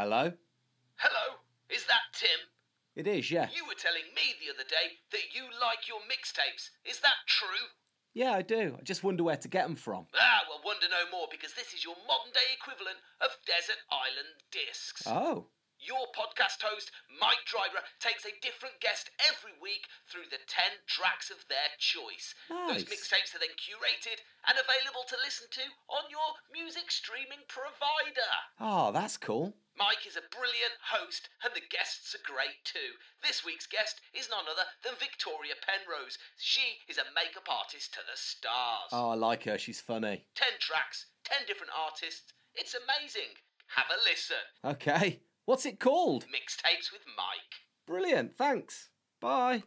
Hello? Hello, is that Tim? It is, yeah. You were telling me the other day that you like your mixtapes. Is that true? Yeah, I do. I just wonder where to get them from. Ah, well, wonder no more because this is your modern day equivalent of Desert Island Discs. Oh. Your podcast host, Mike Driver, takes a different guest every week through the 10 tracks of their choice. Nice. Those mixtapes are then curated and available to listen to on your music streaming provider. Oh, that's cool. Mike is a brilliant host, and the guests are great too. This week's guest is none other than Victoria Penrose. She is a makeup artist to the stars. Oh, I like her. She's funny. Ten tracks, ten different artists. It's amazing. Have a listen. Okay. What's it called? Mixtapes with Mike. Brilliant. Thanks. Bye.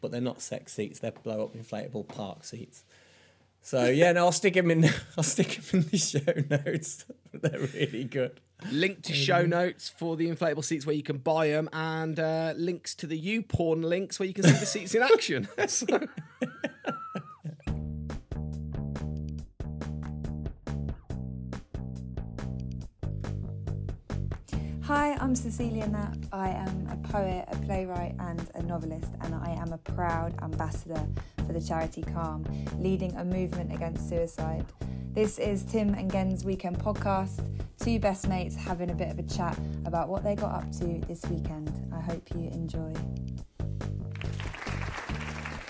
but they're not sex seats. They're blow up inflatable park seats. So yeah, no, I'll stick them in. I'll stick 'em in the show notes. they're really good. Link to show notes for the inflatable seats where you can buy them, and uh, links to the YouPorn links where you can see the seats in action. So- Hi, I'm Cecilia Knapp. I am a poet, a playwright, and a novelist, and I am a proud ambassador for the charity Calm, leading a movement against suicide. This is Tim and Gen's weekend podcast. Two best mates having a bit of a chat about what they got up to this weekend. I hope you enjoy.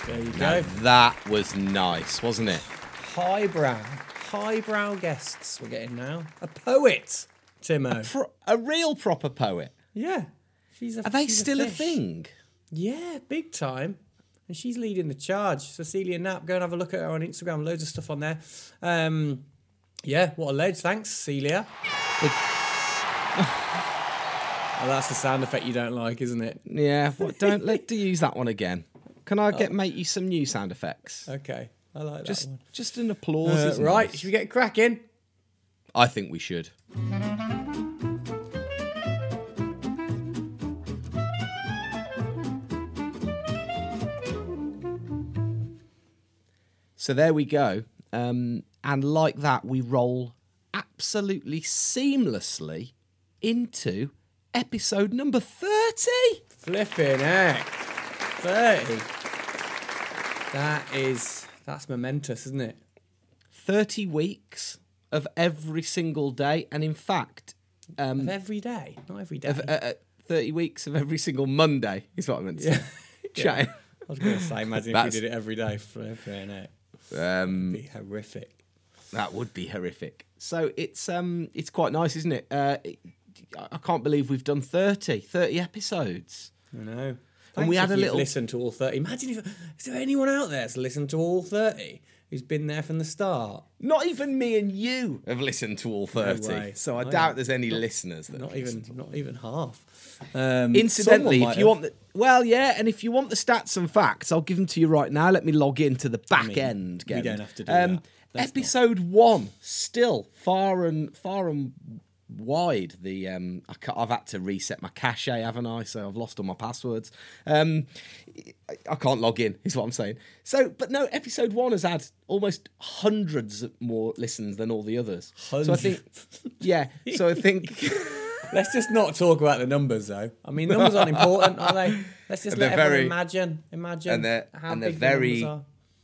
There you Now, go. that was nice, wasn't it? Highbrow, highbrow guests we're getting now. A poet, Timo. Pro- a real proper poet. yeah, she's a. Are they she's still a fish. thing? Yeah, big time. And she's leading the charge. Cecilia Knapp, go and have a look at her on Instagram. Loads of stuff on there. Um, yeah, what a ledge. Thanks, Celia. oh, that's the sound effect you don't like, isn't it? Yeah. What, don't let to use that one again. Can I get make you some new sound effects? Okay, I like Just that one. just an applause. Uh, right, nice. should we get cracking? I think we should. So there we go. Um, and like that, we roll absolutely seamlessly into episode number 30. Flipping heck. 30. That is, that's momentous, isn't it? 30 weeks of every single day. And in fact, Of every day, not every day. of, uh, uh, 30 weeks of every single Monday is what I meant to say. Chatting. I was going to say, imagine if we did it every day. Flipping heck. Um, Be horrific. that would be horrific. So it's um it's quite nice, isn't it? Uh, it I can't believe we've done 30, 30 episodes. I know. And we had a little- listened to all 30. Imagine if, is there anyone out there that's listened to all 30 who's been there from the start? Not even me and you have listened to all 30. way. so I I doubt there's any listeners that Not have listened even, not even half. Um, Incidentally, if you have. want the well, yeah, and if you want the stats and facts, I'll give them to you right now. Let me log into the back mean, end. we don't have to do that. That's not- episode one, still far and far and wide. The um, I I've had to reset my cache, haven't I? So I've lost all my passwords. Um, I- can't log in. Is what I'm saying. So, but no, episode one has had almost hundreds more listens than all the others. So I think, yeah. So I think. Let's just not talk about the numbers, though. I mean, numbers aren't important, are they? Let's just And let everyone very- imagine, imagine and they're how and they're very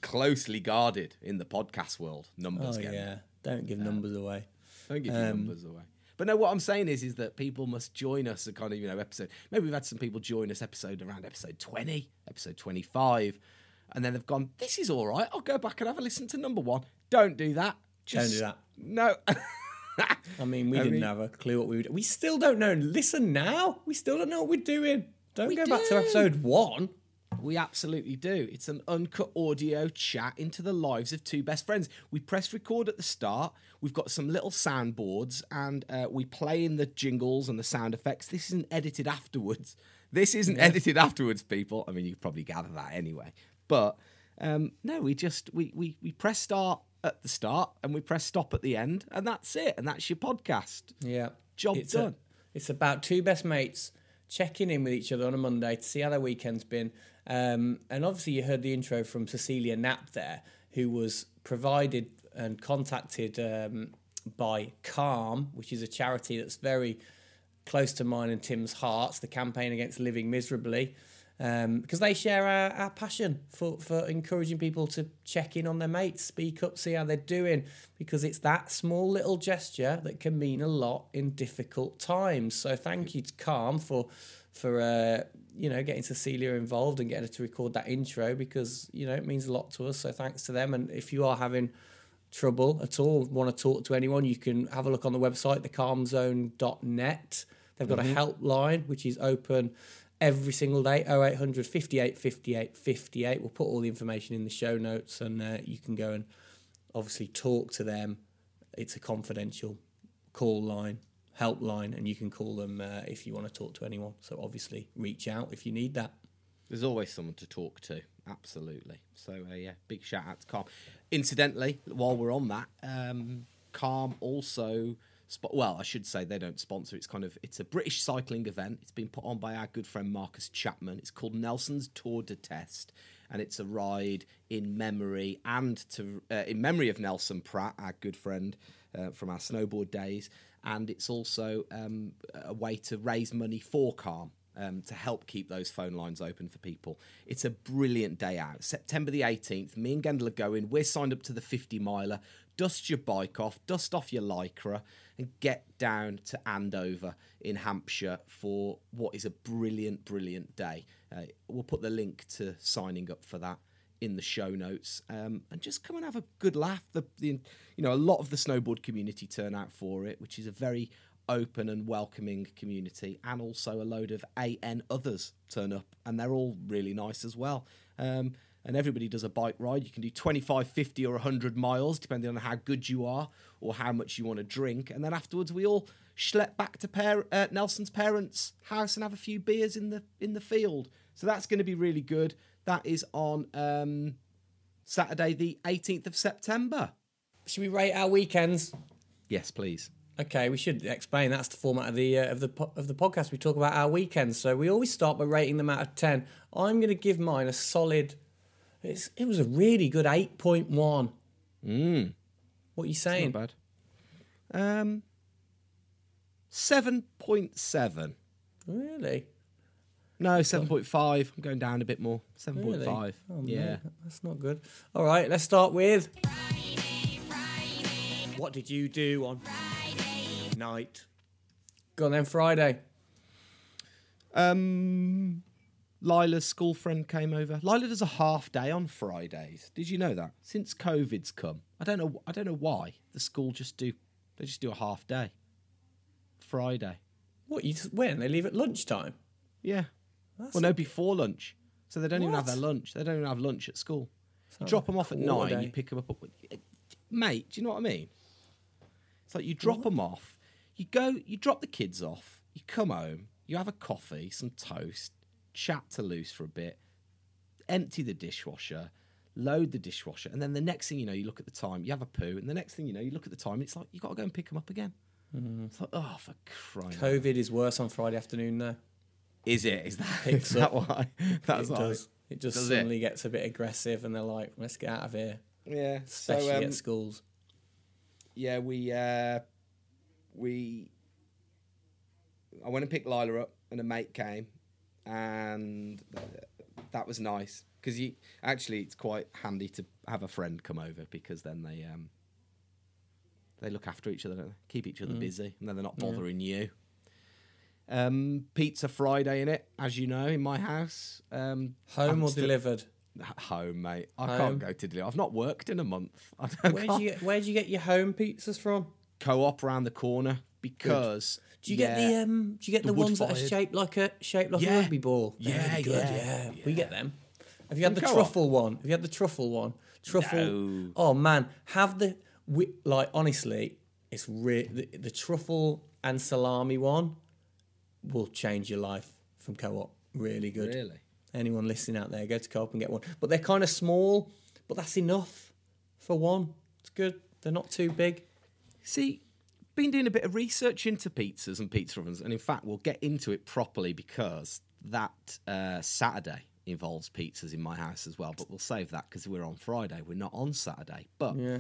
closely guarded in the podcast world. Numbers, Oh yeah, don't give numbers away. don't give Um, numbers away. But no, what I'm saying is, is that people must join us a kind of you know episode. Maybe we've had some people join us episode around episode 20, episode 25, and then they've gone, "This is all right. I'll go back and have a listen to number one." Don't do that. Don't do that. No. I mean, we I didn't mean- have a clue what we would. We still don't know. Listen now. We still don't know what we're doing. Don't We go back to episode one. We absolutely do. It's an uncut audio chat into the lives of two best friends. We press record at the start. We've got some little soundboards and uh, we play in the jingles and the sound effects. This isn't edited afterwards. This isn't edited afterwards, people. I mean, you probably gather that anyway. But um, no, we just we, we we press start at the start and we press stop at the end, and that's it. And that's your podcast. Yeah. Job it's done. it's about two best mates checking in with each other on a Monday to see how their weekend's been. Um, and obviously, you heard the intro from Cecilia Knapp there, who was provided and contacted um, by Calm, which is a charity that's very close to mine and Tim's hearts, the campaign against living miserably. Um, because they share our, our passion for, for encouraging people to check in on their mates, speak up, see how they're doing, because it's that small little gesture that can mean a lot in difficult times. So thank you to Calm for for uh, you know getting Cecilia involved and getting her to record that intro because you know it means a lot to us. So thanks to them. And if you are having trouble at all, want to talk to anyone, you can have a look on the website, thecalmzone.net. They've got a helpline which is open every single day 0800 58 58 58 we'll put all the information in the show notes and uh, you can go and obviously talk to them it's a confidential call line helpline and you can call them uh, if you want to talk to anyone so obviously reach out if you need that There's always someone to talk to. Absolutely. So uh, yeah, big shout out to Calm. Incidentally, while we're on that, um, Calm also. Well, I should say they don't sponsor. It's kind of it's a British cycling event. It's been put on by our good friend Marcus Chapman. It's called Nelson's Tour de Test, and it's a ride in memory and to uh, in memory of Nelson Pratt, our good friend uh, from our snowboard days. And it's also um, a way to raise money for Calm um, to help keep those phone lines open for people. It's a brilliant day out. September the 18th, me and Gendler going. We're signed up to the 50 miler. Dust your bike off, dust off your lycra, and get down to Andover in Hampshire for what is a brilliant, brilliant day. Uh, we'll put the link to signing up for that in the show notes um, and just come and have a good laugh. The, the you know a lot of the snowboard community turn out for it, which is a very open and welcoming community, and also a load of AN others turn up, and they're all really nice as well. Um, and everybody does a bike ride. You can do 25, 50, or 100 miles, depending on how good you are or how much you want to drink. And then afterwards, we all schlep back to par- uh, Nelson's parents' house and have a few beers in the in the field. So that's going to be really good. That is on um, Saturday, the 18th of September. should we rate our weekends Yes, please. Okay, we should explain. That's the format of the uh, of the po- of the podcast. We talk about our weekends, so we always start by rating them out of ten. I'm going to give mine a solid. It's, it was a really good eight point one. Mm. What are you saying? Not bad. Um, seven point seven. Really? No, seven point five. I'm going down a bit more. Seven point Really? five. Oh, yeah. mate, that's not good. All right, let's start with. What did you do on Friday night? Go on then, Friday. Um, Lila's school friend came over. Lila does a half day on Fridays. Did you know that? Since COVID's come, I don't know. I don't know why the school just do. They just do a half day. Friday. What you just, when they leave at lunchtime? Yeah. That's well, no, before lunch. So they don't even have their lunch. They don't even have lunch at school. You drop them off at quarter nine. day. You pick them up. At, mate, do you know what I mean? It's like you drop them off. You go. You drop the kids off. You come home. You have a coffee, some toast, chat to loose for a bit, empty the dishwasher, load the dishwasher, and then the next thing you know, you look at the time. You have a poo, and the next thing you know, you look at the time. And it's like you got to go and pick them up again. Mm-hmm. It's like oh, for crying! out COVID is worse on Friday afternoon though. Is it? Is that, is that why? That's it why. does. It just Does it? suddenly gets a bit aggressive, and they're like, "Let's get out of here," Yeah. especially so, um, at schools. yeah, we uh, we I went and picked Lila up, and a mate came, and that was nice because you actually it's quite handy to have a friend come over because then they um they look after each other, keep each other busy, and then they're not bothering you. Um, pizza Friday in it, as you know, in my house. Um, Home I'm or still- delivered? Home, mate. I Home. can't go to deliver. I've not worked in a month. I don't Where do you get, where do you get your home pizzas from? co-op around the corner because Do you get the um? Do you get The the, ones that are shaped like a shaped like Yeah. a rugby ball? They're Yeah, really good, yeah, We get them. Have you had the From Co-op? truffle one? Have you had the truffle one? Truffle. No. Oh man, have the we, like honestly, it's re- the, the truffle and salami one will change your life from co-op. Really good. really. Anyone listening out there, go to co-op and get one. But they're kind of small, but that's enough for one. It's good. They're not too big. See, been doing a bit of research into pizzas and pizza ovens, and in fact, we'll get into it properly because that uh, Saturday involves pizzas in my house as well. But we'll save that because we're on Friday. We're not on Saturday. But Yeah.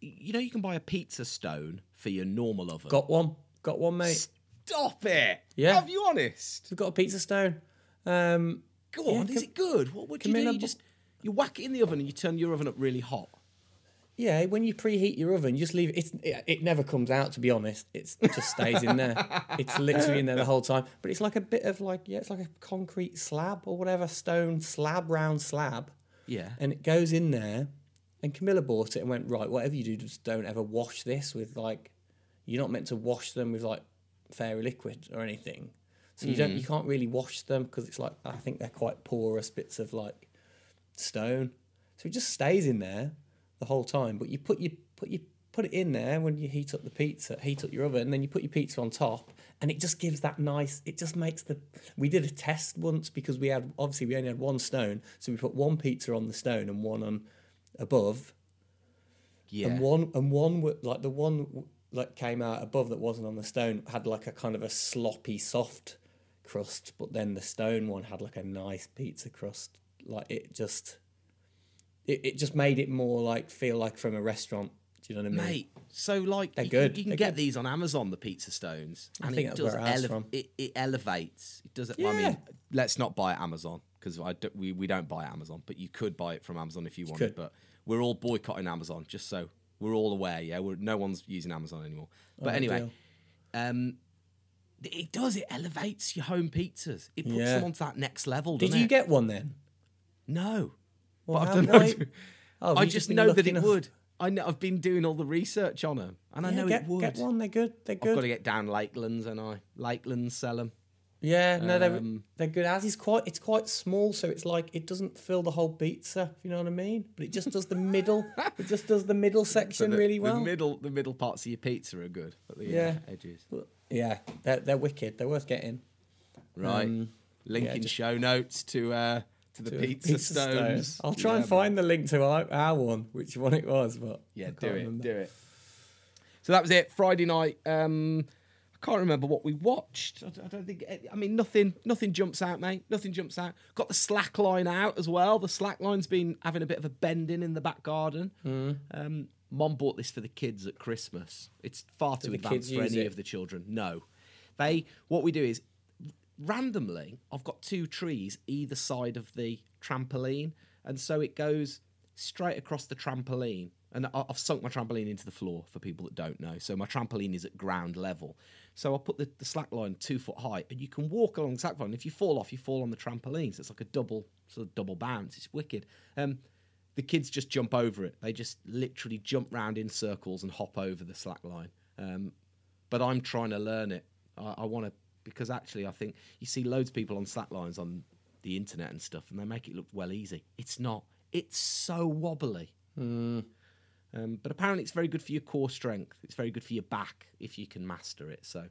you know you can buy a pizza stone for your normal oven. Got one. Got one, mate. Stop it. Yeah. Have you honest? We've got a pizza stone. Um, Go Yeah, on. Is com- it good? What would you do? You just you whack it in the oven and you turn your oven up really hot. yeah, when you preheat your oven, you just leave it. It. It never comes out, to be honest. It's, it just stays in there. It's literally in there the whole time. But it's like a bit of like, yeah, it's like a concrete slab or whatever, stone slab, round slab. Yeah. and it goes in there. And Camilla bought it and went right. Whatever you do, just don't ever wash this with like. You're not meant to wash them with like fairy liquid or anything. So you don't. You hmm. can't really wash them because it's like I think they're quite porous bits of like stone. So it just stays in there the whole time. But you put you put you put it in there when you heat up the pizza, heat up your oven, and then you put your pizza on top, and it just gives that nice. It just makes the. We did a test once because we had obviously we only had one stone, so we put one pizza on the stone and one on above, Yeah. and one and one like the one like came out above that wasn't on the stone had like a kind of a sloppy soft crust, but then the stone one had like a nice pizza crust. Like it just. It, it just made it more like feel like from a restaurant. Do you know what I mean? Mate, so like They're you, good. Can, you can They're get good. these on Amazon, the pizza stones, I and think it does. ele- it, it elevates. It does. Well, I Yeah. mean, let's not buy Amazon because I do, we we don't buy Amazon, but you could buy it from Amazon if you wanted. could. But we're all boycotting Amazon, just so we're all aware. Yeah, we're, no one's using Amazon anymore. But Oh, anyway, um, it does. It elevates your home pizzas. It puts Yeah. them onto that next level. Did you it? get one then? no? Well, but I've done. Oh, I you just know that it enough? would. I know. I've been doing all the research on them, and I know get, it would. Get one. They're good. They're good. I've got to get down Lakelands, and I Lakelands sell them. Yeah, no, they're Um, they're good. As is quite, it's quite small, so it's like it doesn't fill the whole pizza. If you know what I mean. But it just does the middle. it just does the middle section the, really well. The middle, the middle parts of your pizza are good, but the uh, Yeah. edges. But, yeah, they're they're wicked. They're worth getting. Right. Um, Link yeah, in just- show notes to uh, to the to a pizza, stones. I'll try Yeah, and find the link to our, our one, which one it was, but Yeah, do it, remember. do it. So that was it. Friday night. Um, can't remember what we watched. I, I don't think. I mean, nothing. Nothing jumps out, mate. Nothing jumps out. Got the slack line out as well. The slack line's been having a bit of a bending in the back garden. Mm. Um, Mom bought this for the kids at Christmas. It's far too advanced for any it? of the children. No, they. What we do is randomly, I've got two trees either side of the trampoline, and so it goes straight across the trampoline. And I've sunk my trampoline into the floor for people that don't know. So my trampoline is at ground level. So I put the, the slack line two foot high, and you can walk along the slack line. If you fall off, you fall on the trampoline. So it's like a double sort of double bounce. It's wicked. Um, the kids just jump over it. They just literally jump round in circles and hop over the slack line. Um, but I'm trying to learn it. I, I want to because actually I think you see loads of people on slack lines on the internet and stuff, and they make it look well easy. It's not. It's so wobbly. Um, but apparently, it's very good for your core strength. It's very good for your back if you can master it. So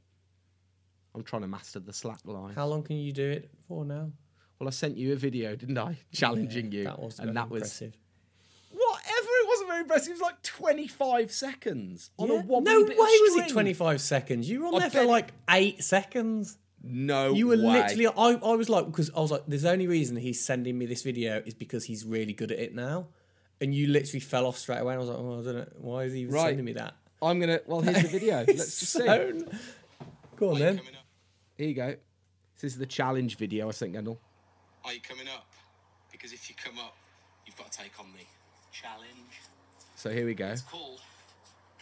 I'm trying to master the slack line. How long can you do it for now? Well, I sent you a video, didn't I? Challenging you, That was and very that was impressive. whatever. It wasn't very impressive. It was like 25 seconds on Yeah. a wobbly no way was it 25 seconds. You were on I there for like eight seconds. No, You were way. literally. I, I was like, because I was like, there's only reason he's sending me this video is because he's really good at it now. And you literally fell off straight away. And I was like, oh, I don't know. Why is he even Right. sending me that? I'm gonna. Well, here's the video. Let's just see. So- Go on then. Here you go. This is the challenge video I sent Gendel. Are you coming up? Because if you come up, you've got to take on the challenge. So here we go. It's called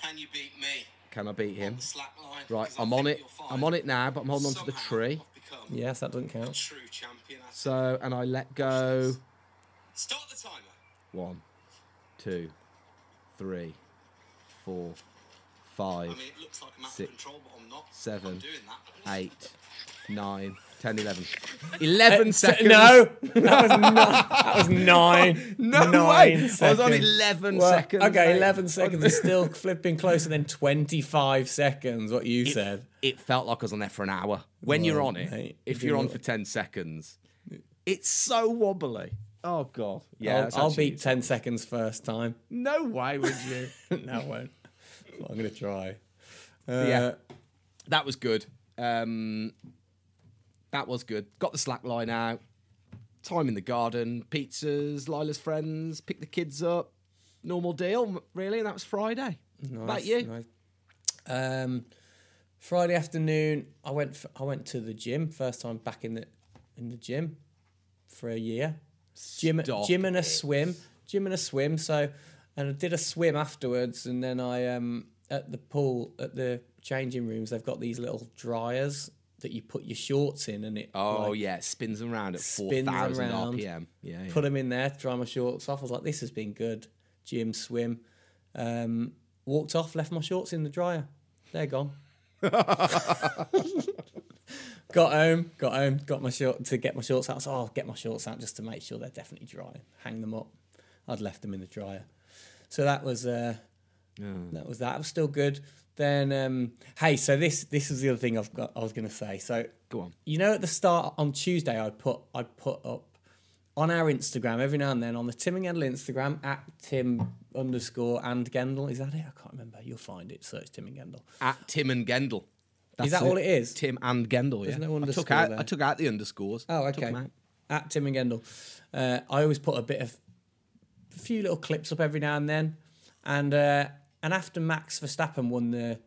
Can You Beat Me? Can I beat him? On the slack line. Right, I I'm on it. you'll I'm on it now, but I'm holding on to the tree. Yes, that doesn't a count. true champion. athlete. So, and I let go. Start the timer. One, two, three, four, I five, mean, like I'm out of Six, control, but I'm not. seven, I'm doing that. eight, nine, ten, eleven. Eleven Uh, seconds. No, that was nine. That was nine. No nine way. I was on 11 Well, seconds, Okay, mate. 11 seconds is still flipping closer than 25 seconds, what you said. It felt like I was on there for an hour. When you're on it, mate, if you you're on look- for 10 seconds, it's so wobbly. Oh, God. Yeah, I'll, I'll beat 10 seconds first time. No way would you. no, I won't. Well, I'm going to try. yeah. Uh, that was good. Um, that was good. Got the slack line out. Time in the garden. Pizzas. Lila's friends. Pick the kids up. normal deal, really. And that was Friday. Nice, About you? nice. Um, Friday afternoon, I went. f I went to the gym. First time back in the in the gym for a year. Gym, Stop gym and a it. swim. Gym and a swim. So, and I did a swim afterwards, and then I um at the pool at the changing rooms. They've got these little dryers that you put your shorts in, and it Oh like, yeah, it spins around at spins 4,000. RPM. Yeah, yeah. put them in there, dry my shorts off. I was like, this has been good. Gym, swim. Um, walked off, left my shorts in the dryer. They're gone. got home, got home, got my short to get my shorts out. So oh, I'll get my shorts out just to make sure they're definitely dry. Hang them up. I'd left them in the dryer. So that was uh, that was that. It was still good. Then um, hey, so this this is the other thing I've got. I was going to say. So Go on. you know, at the start on Tuesday, I put I put up on our Instagram every now and then on the Tim and Gendel Instagram at Tim underscore and Gendel. Is that it? I can't remember. You'll find it. Search Tim and Gendel. At Tim and Gendel. Is that all it is? Tim and Gendel. There's yeah. no I took out. there. I took out the underscores. Oh, okay. At Tim and Gendel. Uh, I always put a bit of a few little clips up every now and then, and uh, and after Max Verstappen won the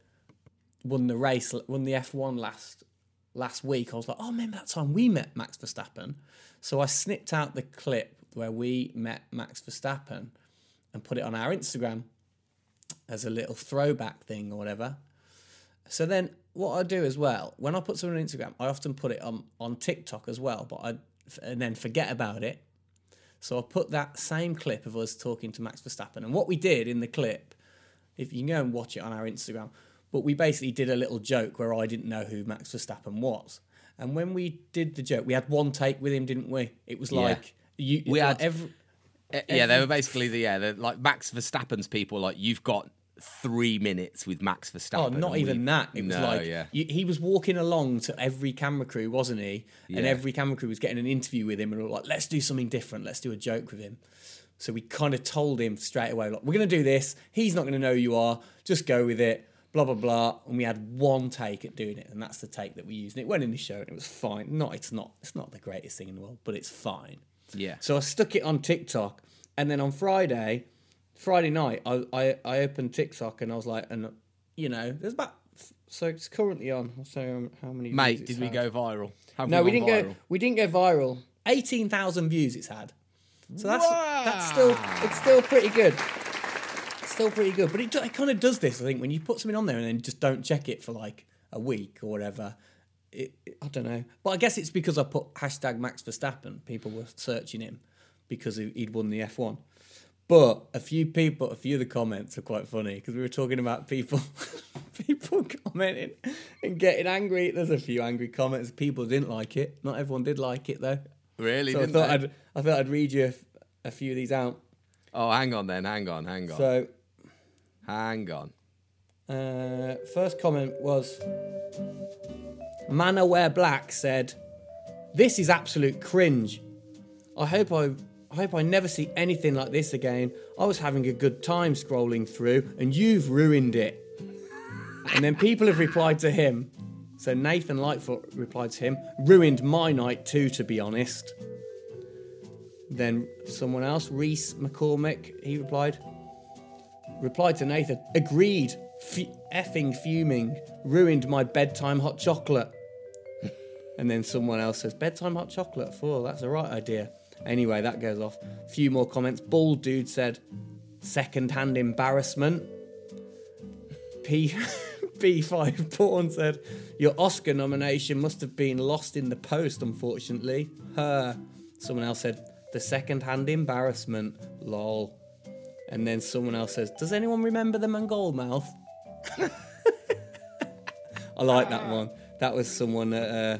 won the race, won the F one last last week, I was like, oh, remember that time we met Max Verstappen? So I snipped out the clip where we met Max Verstappen and put it on our Instagram as a little throwback thing or whatever. So then what I do as well, when I put something on Instagram, I often put it on, on TikTok as well, but I and then forget about it. So I put that same clip of us talking to Max Verstappen. And what we did in the clip, if you can go and watch it on our Instagram, but we basically did a little joke where I didn't know who Max Verstappen was. And when we did the joke, we had one take with him, didn't we? It was like you We like had- every yeah, they were basically the yeah, they're like Max Verstappen's people. Like you've got three minutes with Max Verstappen. Oh, not even we- that. It was no, like yeah. you, he was walking along to every camera crew, wasn't he? And Yeah. every camera crew was getting an interview with him, and we were like, "Let's do something different. Let's do a joke with him." So we kind of told him straight away, like, "We're going to do this. He's not going to know who you are. Just go with it." Blah blah blah. And we had one take at doing it, and that's the take that we used. And it went in the show, and it was fine. Not, it's not, it's not the greatest thing in the world, but it's fine. Yeah. So I stuck it on TikTok, and then on Friday, Friday night, I I, I opened TikTok and I was like, and you know, there's about so it's currently on. So um, how many? views Mate, did we had. go viral? Have No, we gone didn't viral? go. We didn't go viral. Eighteen thousand views it's had. So that's that's still it's still pretty good. It's still pretty good, but it, it kind of does this. I think when you put something on there and then just don't check it for like a week or whatever. It, it- I don't know, but I guess it's because I put hashtag Max Verstappen. People were searching him because he'd won the F one. But a few people, a few of the comments are quite funny because we were talking about people, people commenting and getting angry. There's a few angry comments. People didn't like it. Not everyone did like it though. Really? So I thought they? I'd, I thought I'd read you a few of these out. Oh, hang on then. Hang on. Hang on. So hang on. Uh, first comment was Manor Wear Black said, "This is absolute cringe. I hope I, I hope I never see anything like this again. I was having a good time scrolling through, and you've ruined it." And then people have replied to him. So Nathan Lightfoot replied to him, "Ruined my night too, to be honest." Then someone else, Reese McCormick, he replied, replied to Nathan, agreed, F- effing fuming, ruined my bedtime hot chocolate. and then someone else says, bedtime hot chocolate, four, that's the right idea. Anyway, that goes off. A Few more comments. Bald dude said, second hand embarrassment. P. B5 Porn said, Your Oscar nomination must have been lost in the post, unfortunately. Her. Someone else said, The second hand embarrassment. Lol. And then someone else says, Does anyone remember the Mongol mouth? I like that one. That was someone that uh,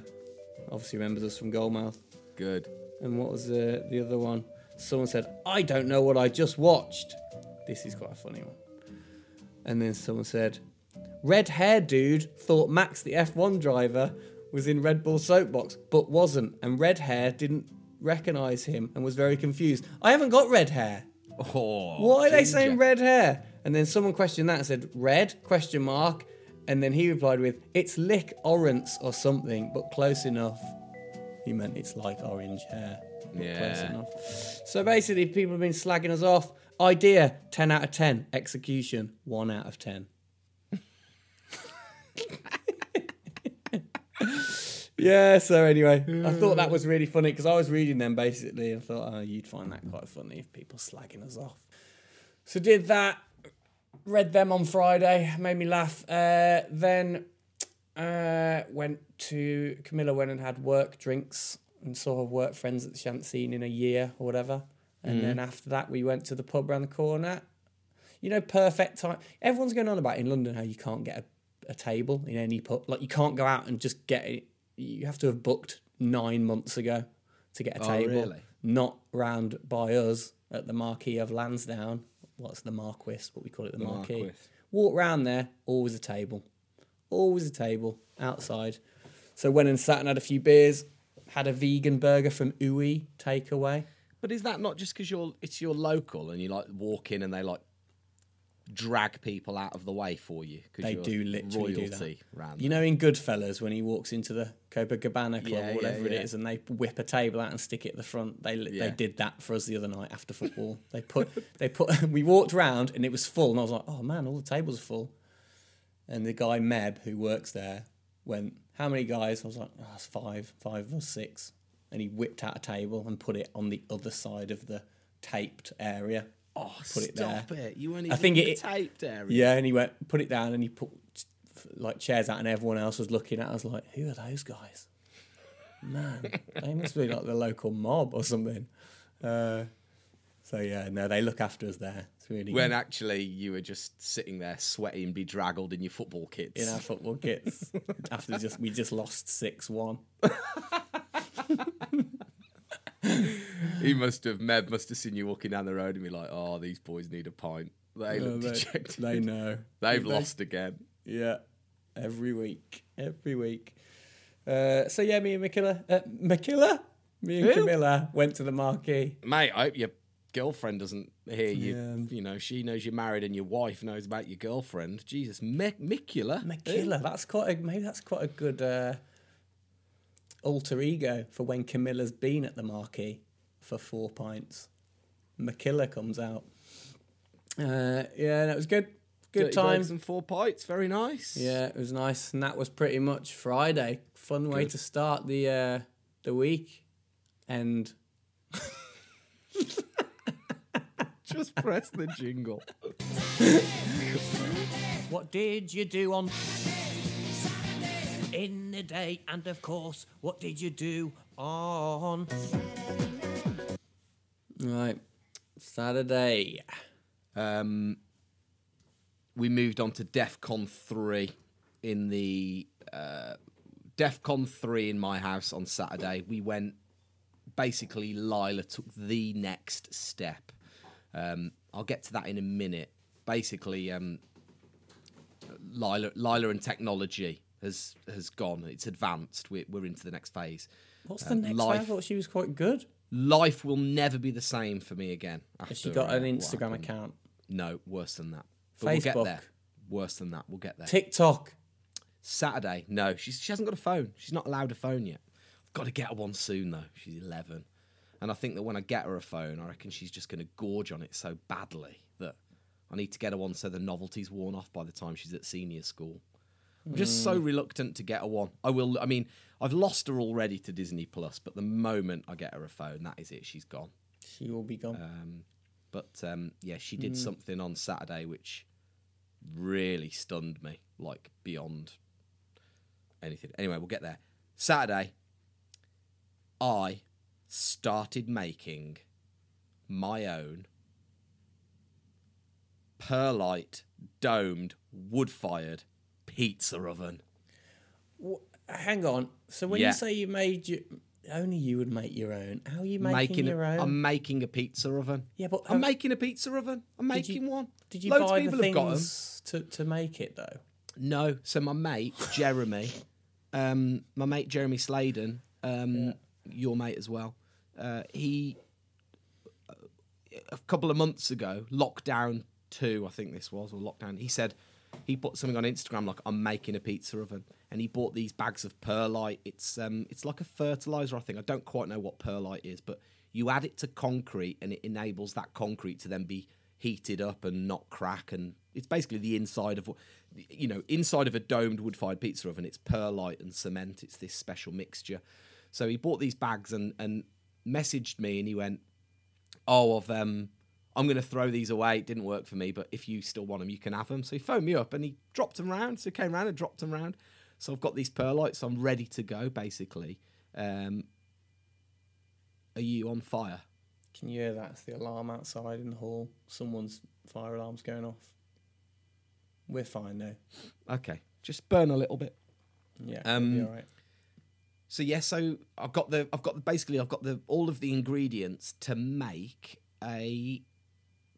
obviously remembers us from Goldmouth. Good. And what was the, the other one? Someone said, I don't know what I just watched. This is quite a funny one. And then someone said, Red hair dude thought Max, the F1 driver, was in Red Bull soapbox, but wasn't. And red hair didn't recognize him and was very confused. I haven't got red hair. Oh, Why are they ginger. saying red hair? And then someone questioned that and said, Red? Question mark. And then he replied with, It's lick orange or something, but close enough. He meant it's like orange hair. Yeah. So basically, people have been slagging us off. Idea 10 out of 10. Execution 1 out of 10. yeah, so anyway, I thought that was really funny because I was reading them basically and thought, oh, you'd find that quite funny if people slagging us off. So did that, read them on Friday, made me laugh. Uh, then uh, went to Camilla went and had work drinks and saw her work friends that she hadn't seen in a year or whatever. And then after that, we went to the pub around the corner. You know, perfect time. Everyone's going on about in London how you can't get a, a table in any pub. Like you can't go out and just get it. You have to have booked nine months ago to get a Oh, table. really? Not round by us at the Marquee of Lansdowne. What's the Marquis? What we call it, the, Marquee. Marquis. Walk round there, always a table always a table outside. So went and sat and had a few beers. Had a vegan burger from Uwe takeaway. But is that not just because you're it's your local and you like walk in and they like drag people out of the way for you? 'cause They do literally do that. You know, in Goodfellas, when he walks into the Copacabana club Yeah, or whatever yeah, yeah. is, and they whip a table out and stick it at the front, they they did that for us the other night after football. they put they put we walked round and it was full, and I was like, oh man, all the tables are full. And the guy Meb who works there went, how many guys? I was like, oh, it's five, five or six. And he whipped out a table and put it on the other side of the taped area. Oh, put it stop there. it! You weren't I even think in the it- taped area. Yeah, and he went, put it down, and he put like chairs out, and everyone else was looking at. us like, who are those guys? Man, they must be like the local mob or something. Uh, so yeah, no, they look after us there. It's really When actually you were just sitting there sweating, bedraggled in your football kits. in our football kits after just we just lost six one. he must have, Meb must have seen you walking down the road and be like, "Oh, these boys need a pint." They look dejected. they know. They've They- lost again. Yeah, every week, every week. Uh, so yeah, me and Makilla, uh, me and Who? Camilla went to the marquee. Mate, I hope your girlfriend doesn't hear you. Yeah. You know, she knows you're married and your wife knows about your girlfriend. Jesus, Mi- Micula. That's quite a maybe that's quite a good uh, alter ego for when Camilla's been at the marquee for four pints. Makilla comes out. Uh, yeah, that was good. Good Dirty time. And four pints. Very nice. Yeah, it was nice, and that was pretty much Friday. Fun way Good. to start the uh, the week, and Just press the jingle. What did you do on Saturday in the day? And of course, what did you do on? Right, Saturday. Um, we moved on to DEF CON 3 in the uh, DEF CON 3 in my house on Saturday. We went basically, Lila took the next step. Um, I'll get to that in a minute. Basically, um, Lila, Lila and technology has has gone. It's advanced. We're, we're into the next phase. What's the Um, next one? I thought she was quite good. Life will never be the same for me again. After, Has she got uh, an what Instagram account? No, worse than that. But we'll get Facebook? there. Worse than that. We'll get there. TikTok. Saturday. No, she's, she hasn't got a phone. She's not allowed a phone yet. I've got to get her one soon, though. She's 11. And I think that when I get her a phone, I reckon she's just going to gorge on it so badly that I need to get her one so the novelty's worn off by the time she's at senior school. I'm just so reluctant to get her one. I will. I mean, I've lost her already to Disney Plus, but the moment I get her a phone, that is it. She's gone. She will be gone. Um, but um, yeah, she did something on Saturday which really stunned me, like beyond anything. Anyway, we'll get there. Saturday, I started making my own perlite domed wood fired pizza oven. Hang on. So when Yeah. you say you made your only you would make your own, how are you making, a- your own? I'm making a pizza oven. Yeah, but I'm have- making a pizza oven. I'm Did you- making one. Did you Loads buy of people the have got 'em. things to, to make it though? No. So my mate Jeremy, um, my mate Jeremy Sladen, um, your mate as well. Uh, he a couple of months ago, lockdown two, I think this was, or lockdown. He said he put something on Instagram like I'm making a pizza oven, and he bought these bags of perlite. It's um, it's like a fertilizer, I think. I don't quite know what perlite is, but you add it to concrete, and it enables that concrete to then be heated up and not crack. And it's basically the inside of, what- you know, inside of a domed wood-fired pizza oven. It's perlite and cement. It's this special mixture. So he bought these bags and and messaged me, and he went, "Oh, I've um." I'm going to throw these away. It didn't work for me, but if you still want them, you can have them. So he phoned me up and he dropped them round. So he came round and dropped them round. So I've got these perlites. I'm ready to go, basically. Um, are you on fire? Can you hear that? It's the alarm outside in the hall. Someone's fire alarm's going off. We're fine now. Okay, just burn a little bit. Yeah, Um, be all right. So yeah, so I've got the I've got the, basically I've got the all of the ingredients to make a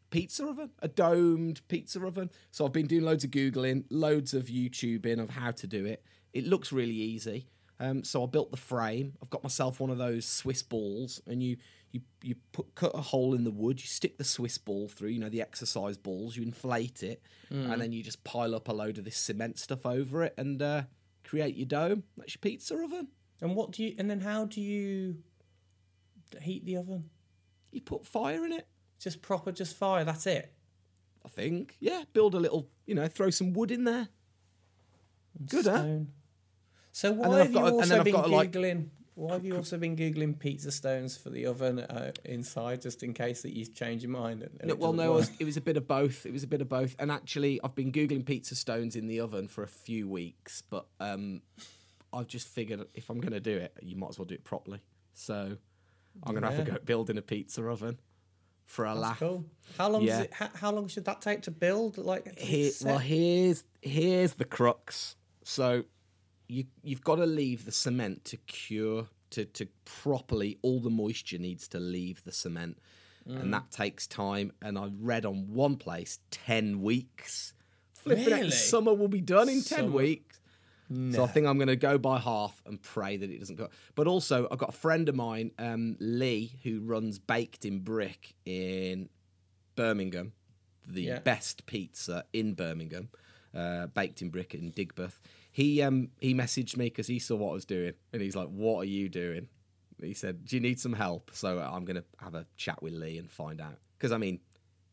pizza oven, a domed pizza oven. So I've been doing loads of googling, loads of YouTubing of how to do it. It looks really easy. Um, so I built the frame. I've got myself one of those Swiss balls, and you you you put cut a hole in the wood. You stick the Swiss ball through. You know the exercise balls. You inflate it, and then you just pile up a load of this cement stuff over it, and uh, create your dome. That's your pizza oven. And what do you? And then how do you heat the oven? You put fire in it. Just proper, just fire. That's it. I think. Yeah, build a little. You know, throw some wood in there. Good, huh? So why I've you got a- and also been to, like, googling? Why have you also been googling pizza stones for the oven uh, inside, just in case that you change your mind? And, and No, well, no, it was, it was a bit of both. It was a bit of both. And actually, I've been googling pizza stones in the oven for a few weeks, but um, I've just figured if I'm going to do it, you might as well do it properly. So I'm going to have to Yeah. go building a pizza oven for a That's laugh. cool. How long Yeah. it? How, how long should that take to build? Like, Here, well, here's here's the crux. So you you've got to leave the cement to cure to to properly all the moisture needs to leave the cement, Mm. and that takes time. And I read on one place ten weeks. Flipping Really? summer will be done in ten Summer. Weeks. So I think I'm going to go by half and pray that it doesn't go. But also, I've got a friend of mine, um, Lee, who runs Baked in Brick in Birmingham, the Yeah. best pizza in Birmingham, uh, baked in brick in Digbeth. He um he messaged me because he saw what I was doing, and he's like, "What are you doing?" He said, "Do you need some help?" So I'm gonna have a chat with Lee and find out because I mean,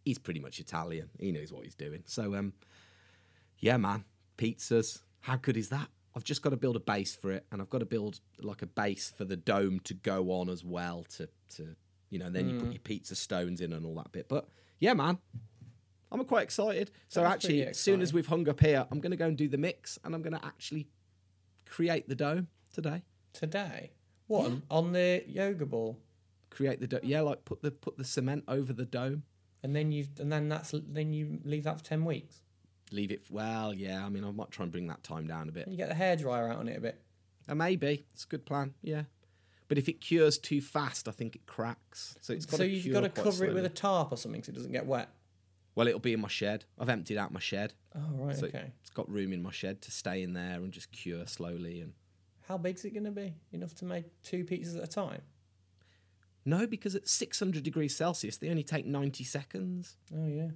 he's pretty much Italian. He knows what he's doing. So um, yeah, man, pizzas. How good is that? I've just got to build a base for it, and I've got to build like a base for the dome to go on as well. To to you know, then you Mm. put your pizza stones in and all that bit. But yeah, man, I'm quite excited. So That's actually, as soon as we've hung up here, I'm going to go and do the mix, and I'm going to actually create the dome today. today. What on- on the yoga ball? Create the dome. Yeah, like put the put the cement over the dome. And then you and then that's then you leave that for ten weeks. Leave it. Well, yeah. I mean, I might try and bring that time down a bit. You get the hairdryer out on it a bit. Uh, maybe it's a good plan. Yeah, but if it cures too fast, I think it cracks. So it's got so to you've got to cover it with a tarp or something so it doesn't get wet. Well, it'll be in my shed. I've emptied out my shed, Oh right, so okay. it's got room in my shed to stay in there and just cure slowly. And How big's it going to be? Enough to make two pizzas at a time? no, because at 600 degrees Celsius, they only take 90 seconds. Oh yeah.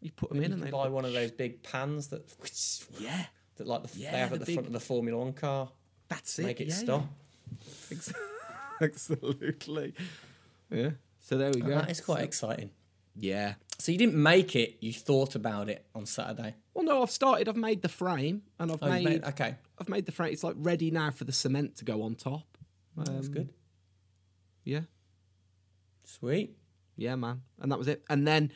You put them in you and they buy one of those big pans that Yeah, that like the, Yeah, they have at the, front of the Formula One car. that's it. Make it yeah, stop. yeah. Absolutely. Yeah. So there we Oh, go. that is quite So- exciting. yeah. So you didn't make it. You thought about it on Saturday. Well, no, I've started. I've made the frame, and I've Oh, made, made- okay. I've made the frame. It's like ready now for the cement to go on top. That's Um, good. Yeah. Sweet. Yeah, man. And that was it. And then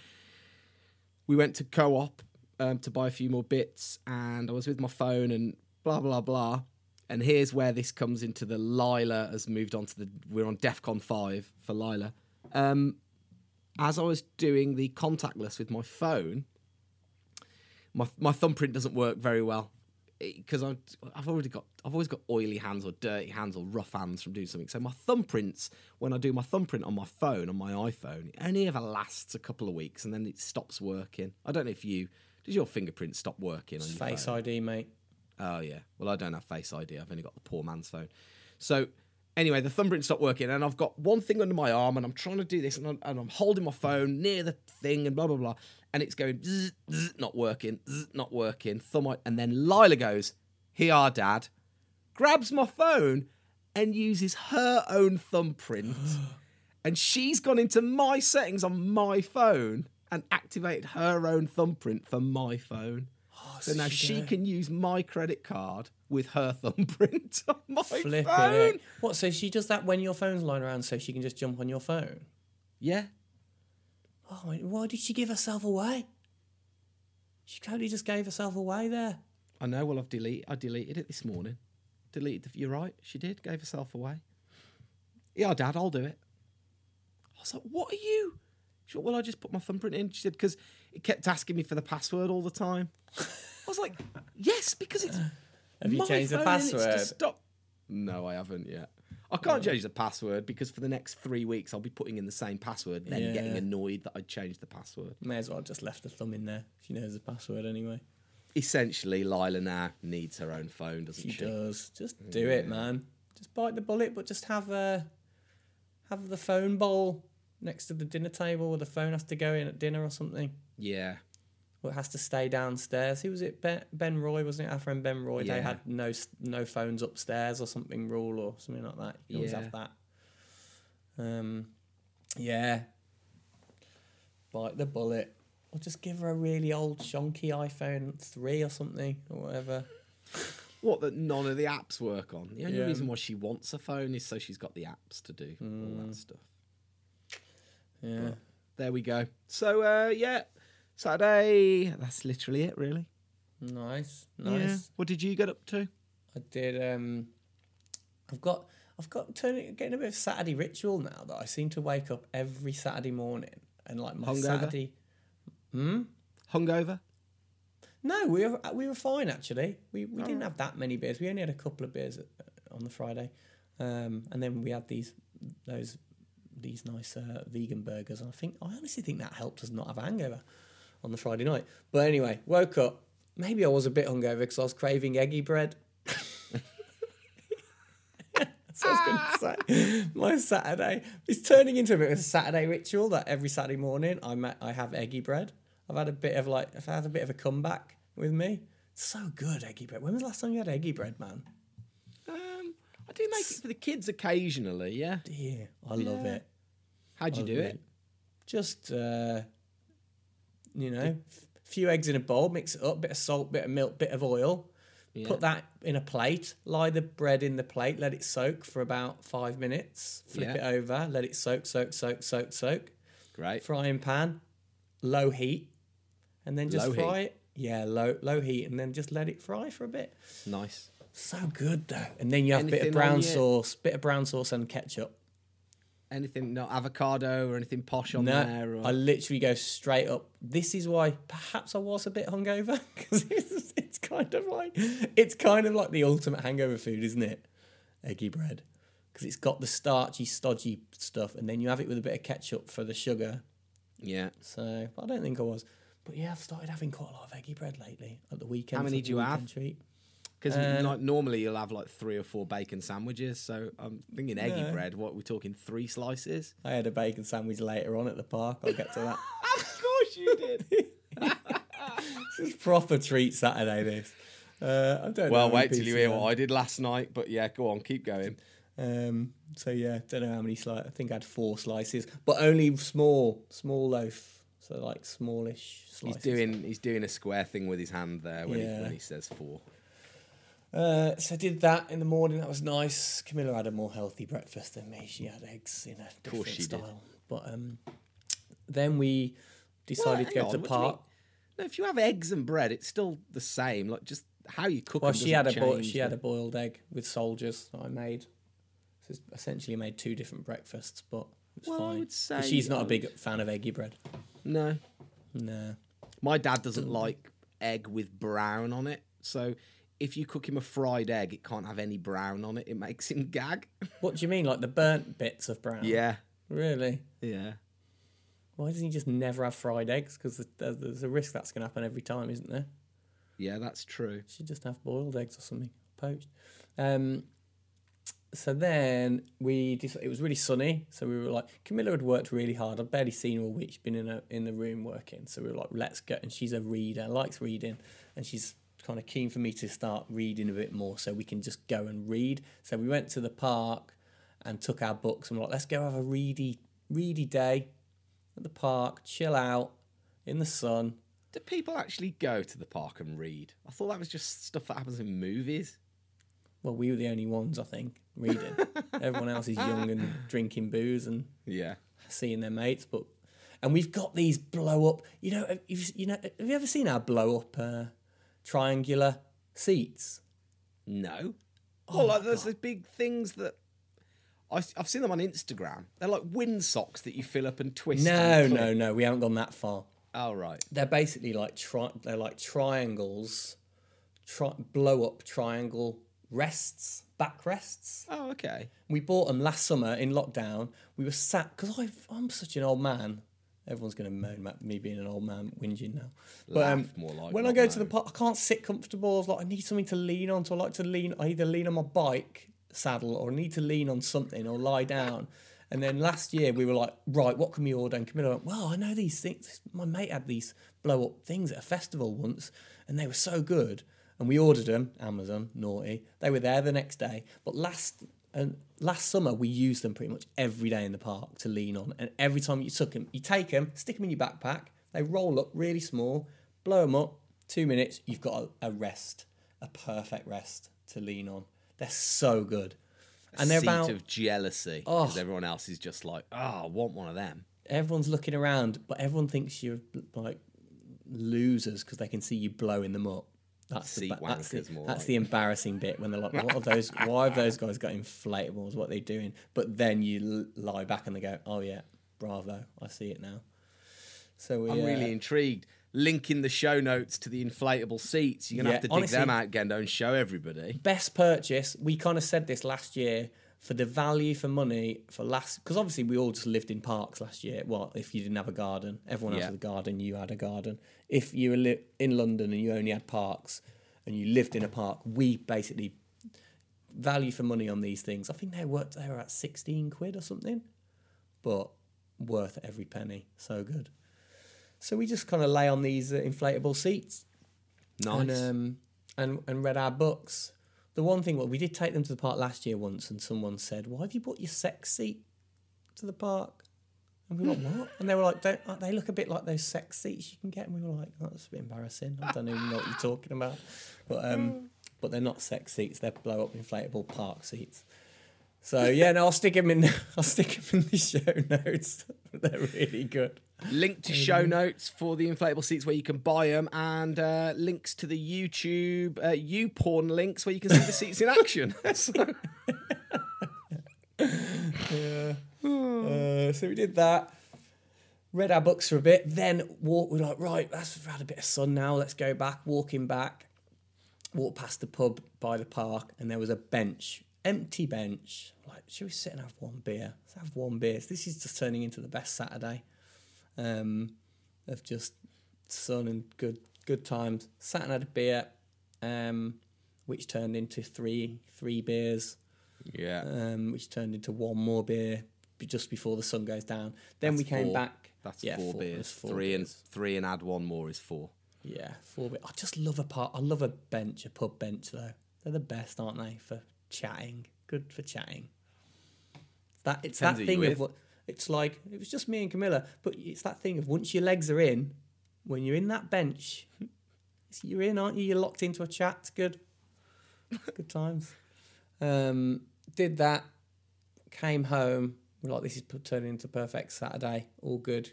we went to co op um, to buy a few more bits, and I was with my phone and blah, blah, blah. And here's where this comes into the Lila has moved on to the. We're on DEFCON 5 for Lila. Um, as I was doing the contactless with my phone, my, my thumbprint doesn't work very well because I've already got I've always got oily hands or dirty hands or rough hands from doing something. So my thumbprints, when I do my thumbprint on my phone on my iPhone, it only ever lasts a couple of weeks and then it stops working. I don't know if you does your fingerprint stop working on your Face phone? ID, mate. Oh yeah. Well, I don't have Face ID. I've only got the poor man's phone. So anyway, the thumbprint stopped working, and I've got one thing under my arm, and I'm trying to do this, and I'm, and I'm holding my phone near the thing, and blah blah blah, and it's going zzz, zzz, not working, zzz, not working. Thumb, and then Lila goes, "Here, are, Dad," grabs my phone, and uses her own thumbprint, and she's gone into my settings on my phone. and activated her own thumbprint for my phone. Oh, so now she she can use my credit card with her thumbprint on my Flip phone. it. What? So she does that when your phone's lying around, so she can just jump on your phone. Yeah. Oh, why did she give herself away? She totally just gave herself away there. I know. Well, I've deleted. I deleted it this morning. Deleted. The, you're right. She did. Gave herself away. Yeah, Dad. I'll do it. I was like, "What are you?" She went, "Well, I just put my thumbprint in." She said, "Because it kept asking me for the password all the time." I was like, "Yes, because it's." Have you my changed the phone and it's to password? stop. No, I haven't yet. I can't change the password because for the next three weeks I'll be putting in the same password, then getting annoyed that I changed the password. May as well have just left the thumb in there. She knows the password anyway. Essentially, Lila now needs her own phone, doesn't She she? does. Just do it, man. Just bite the bullet, but just have a have the phone bowl next to the dinner table, where the phone has to go in at dinner or something. Yeah. Has to stay downstairs. Who was it? Ben, ben Roy, wasn't it? Our friend Ben Roy. Yeah. They had no no phones upstairs or something rule or something like that. You always Yeah. have that. Um, yeah. Bite the bullet. Or just give her a really old shonky iPhone 3 or something or whatever. What that none of the apps work on. The only Yeah. reason why she wants a phone is so she's got the apps to do all Mm. that stuff. Yeah. There we go. So uh yeah, Saturday. That's literally it, really. Nice. Yeah. Nice. What did you get up to? I did. Um, I've got. I've got turning getting a bit of Saturday ritual now that I seem to wake up every Saturday morning and like my Hungover? Saturday. Hungover? No, we were we were fine actually. We we didn't have that many beers. We only had a couple of beers uh, on the Friday, um, and then we had these those these nice uh, vegan burgers. And I think I honestly think that helped us not have hangover on the Friday night. But anyway, woke up. Maybe I was a bit hungover because I was craving eggy bread. That's what I was going to say. My Saturday is turning into a bit of a Saturday ritual that every Saturday morning I ma- I have eggy bread. I've had a bit of like I've had a bit of a comeback with me. It's so good eggy bread. When was the last time you had eggy bread, man? Um, I do make it for the kids occasionally. Yeah. Yeah, I love Yeah. it. How'd you do love it? Just uh, you know, f- few eggs in a bowl, mix it up, bit of salt, bit of milk, bit of oil. Put that in a plate. Lie the bread in the plate. Let it soak for about five minutes. Flip Yeah. it over. Let it soak, soak, soak, soak, soak. Great. Frying pan, low heat, and then just Low fry heat? it. Yeah, low low heat, and then just let it fry for a bit. Nice. So good though. And then you have a bit of brown sauce, bit of brown sauce and ketchup. Anything? No avocado or anything posh on No, there? Or... I literally go straight up. This is why perhaps I was a bit hungover because it's, it's kind of like it's kind of like the ultimate hangover food, isn't it? Eggy bread because it's got the starchy, stodgy stuff, and then you have it with a bit of ketchup for the sugar. Yeah. So I don't think I was, but yeah, I've started having quite a lot of eggy bread lately at the weekend. How many do you have? Treat. Because Uh, like, normally you'll have like three or four bacon sandwiches. So I'm thinking eggy No. bread. What we're talking three slices? I had a bacon sandwich later on at the park. I'll get to that. of course you did. this is proper treat Saturday. This. Uh, I don't. well, wait till you hear what. I did last night. But yeah, go on, keep going. Um, so yeah, don't know how many slices. I think I had four slices, but only small, small loaf. So like smallish slices. He's doing he's doing a square thing with his hand there when, he, when he says four. Uh, so I did that in the morning. That was nice. Camilla had a more healthy breakfast than me. She had eggs in a different she did. style. But um, then we decided to hang go to the what do you mean? park. No, if you have eggs and bread, it's still the same. Like just how you cook. Well, she had a bo- she had a boiled egg with soldiers that I made. So it's essentially made two different breakfasts, but it's Well, I would say she's not a big fan of eggy bread. no. No. My dad doesn't like egg with brown on it. So if you cook him a fried egg, it can't have any brown on it. It makes him gag. What do you mean, like the burnt bits of brown? yeah. Really? Yeah. Why doesn't he just never have fried eggs? Because there's, a risk that's going to happen every time, isn't there? Yeah, that's true. should just have boiled eggs or something, poached. Um, so then we dec- it was really sunny, so we were like Camilla had worked really hard. I'd barely seen her all week. She's been in a in the room working, so we were like, let's go. And she's a reader, likes reading, and she's kind of keen for me to start reading a bit more, so we can just go and read. So we went to the park and took our books and we're like, let's go have a reedy, reedy day at the park, chill out. in the sun. Do people actually go to the park and read? I thought that was just stuff that happens in movies. Well, we were the only ones, I think, reading. Everyone else is young and drinking booze and Yeah. seeing their mates. But and we've got these blow up. You know, have you, you know, have you ever seen our blow up uh, triangular seats? No. Oh well, like there's the big things that I, have seen them on Instagram. They're like wind socks that you fill up and twist. No, and no, no. We haven't gone that far. Oh right. They're basically like tri- they're like triangles, tri- blow up triangle rests, back rests. Oh okay. We bought them last summer in lockdown. We were sat because I'm such an old man. Everyone's going to moan about me being an old man whinging now. But um, Laugh more like when I not go to the moan. park, I can't sit comfortable. I was like, I need something to lean on. So I like to lean. I either lean on my bike saddle or I need to lean on something or lie down. And then last year we were like, right, what can we order? And Camilla went, well, I know these things. My mate had these blow up things at a festival once, and they were so good. And we ordered them, Amazon, naughty. They were there the next day. But last and last summer we used them pretty much every day in the park to lean on. And every time you took them, you take them, stick them in your backpack. They roll up really small, blow them up. Two minutes, you've got a, a rest, a perfect rest to lean on. They're so good. And they're Seat about of jealousy because oh. everyone else is just like, oh, I want one of them. everyone's looking around, but everyone thinks you're like losers because they can see you blowing them up. That's Seat the, that's, the, more that's like. the embarrassing bit when they're like, "What are those? Why have those guys got inflatables? What are they doing?" But then you l- lie back and they go, "Oh yeah, bravo! I see it now." So we, I'm uh, really intrigued. Linking the show notes to the inflatable seats. You're gonna Yeah, have to dig them out, Gendo, and show everybody. best purchase. We kind of said this last year for the value for money for last because obviously we all just lived in parks last year. Well, if you didn't have a garden, everyone else Yeah. had a garden. You had a garden. If you were li- in London and you only had parks and you lived in a park, we basically value for money on these things. I think they worked they were at sixteen quid or something, but worth every penny. So good. So we just kind of lay on these uh, inflatable seats Nice. and um, and and read our books. The one thing, well, we did take them to the park last year once, and someone said, "Why have you brought your sex seat to the park?" And we were like, "What?" And they were like, Don't, uh, "They look a bit like those sex seats you can get." And we were like, oh, "That's a bit embarrassing. I don't even know what you're talking about." But um, but they're not sex seats; they're blow up inflatable park seats. So yeah, no, I'll stick them in. I'll stick them in the show notes. they're really good. Link to show notes for the inflatable seats where you can buy them, and uh, links to the YouTube uh, YouPorn links where you can see the seats in action. So- Uh, so we did that. Read our books for a bit, then walk. We're like, right, that's we've had a bit of sun now. Let's go back. Walking back, walk past the pub by the park, and there was a bench, empty bench. Like, should we sit and have one beer? Let's have one beer. This is just turning into the best Saturday, um, of just sun and good good times. Sat and had a beer, um, which turned into three three beers yeah. um, which turned into one more beer just before the sun goes down. Then we came four. back. That's yeah, four, four- beers. four three and three and add one more is four. Yeah, four beers. I just love a part. I love a bench, a pub bench though. They're the best, aren't they, for chatting? Good for chatting. That it's Depends that thing of what it's like. It was just me and Camilla, but it's that thing of once your legs are in, when you're in that bench, you're in, aren't you? You're locked into a chat. It's good. good times. Um, did that. Came home. We're like, this is turning into perfect Saturday. All good.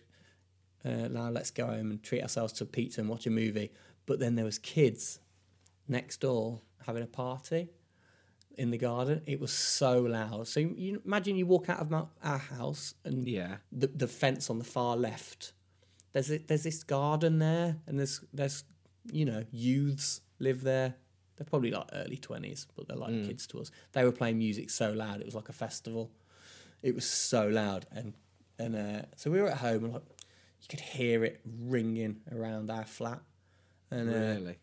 Uh, now let's go home and treat ourselves to pizza and watch a movie. But then there was kids next door having a party in the garden. It was so loud. So you, imagine you walk out of my, our house and Yeah. the, the fence on the far left. There's a, there's this garden there, and there's there's you know youths live there. They're probably like early twenties, but they're like kids to us. They were playing music so loud, it was like a festival. It was so loud, and and uh, so we were at home, and like you could hear it ringing around our flat, and uh, Really?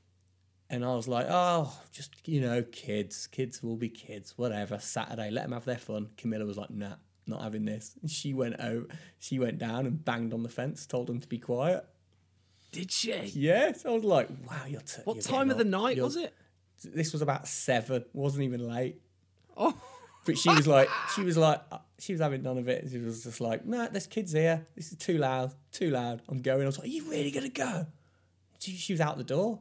And I was like, oh, just, you know, kids. Kids will be kids, whatever. Saturday, let them have their fun. Camilla was like, nah, not having this. And she went out, she went down and banged on the fence, told them to be quiet. Did she? Yes. I was like, wow, you're t- What you're time of the night You're- was it? This was about seven, wasn't even late. Oh, But she was like, she was like, uh, she was having none of it. She was just like, no, there's kids here. This is too loud, too loud. I'm going. I was like, are you really gonna go? She, she was out the door,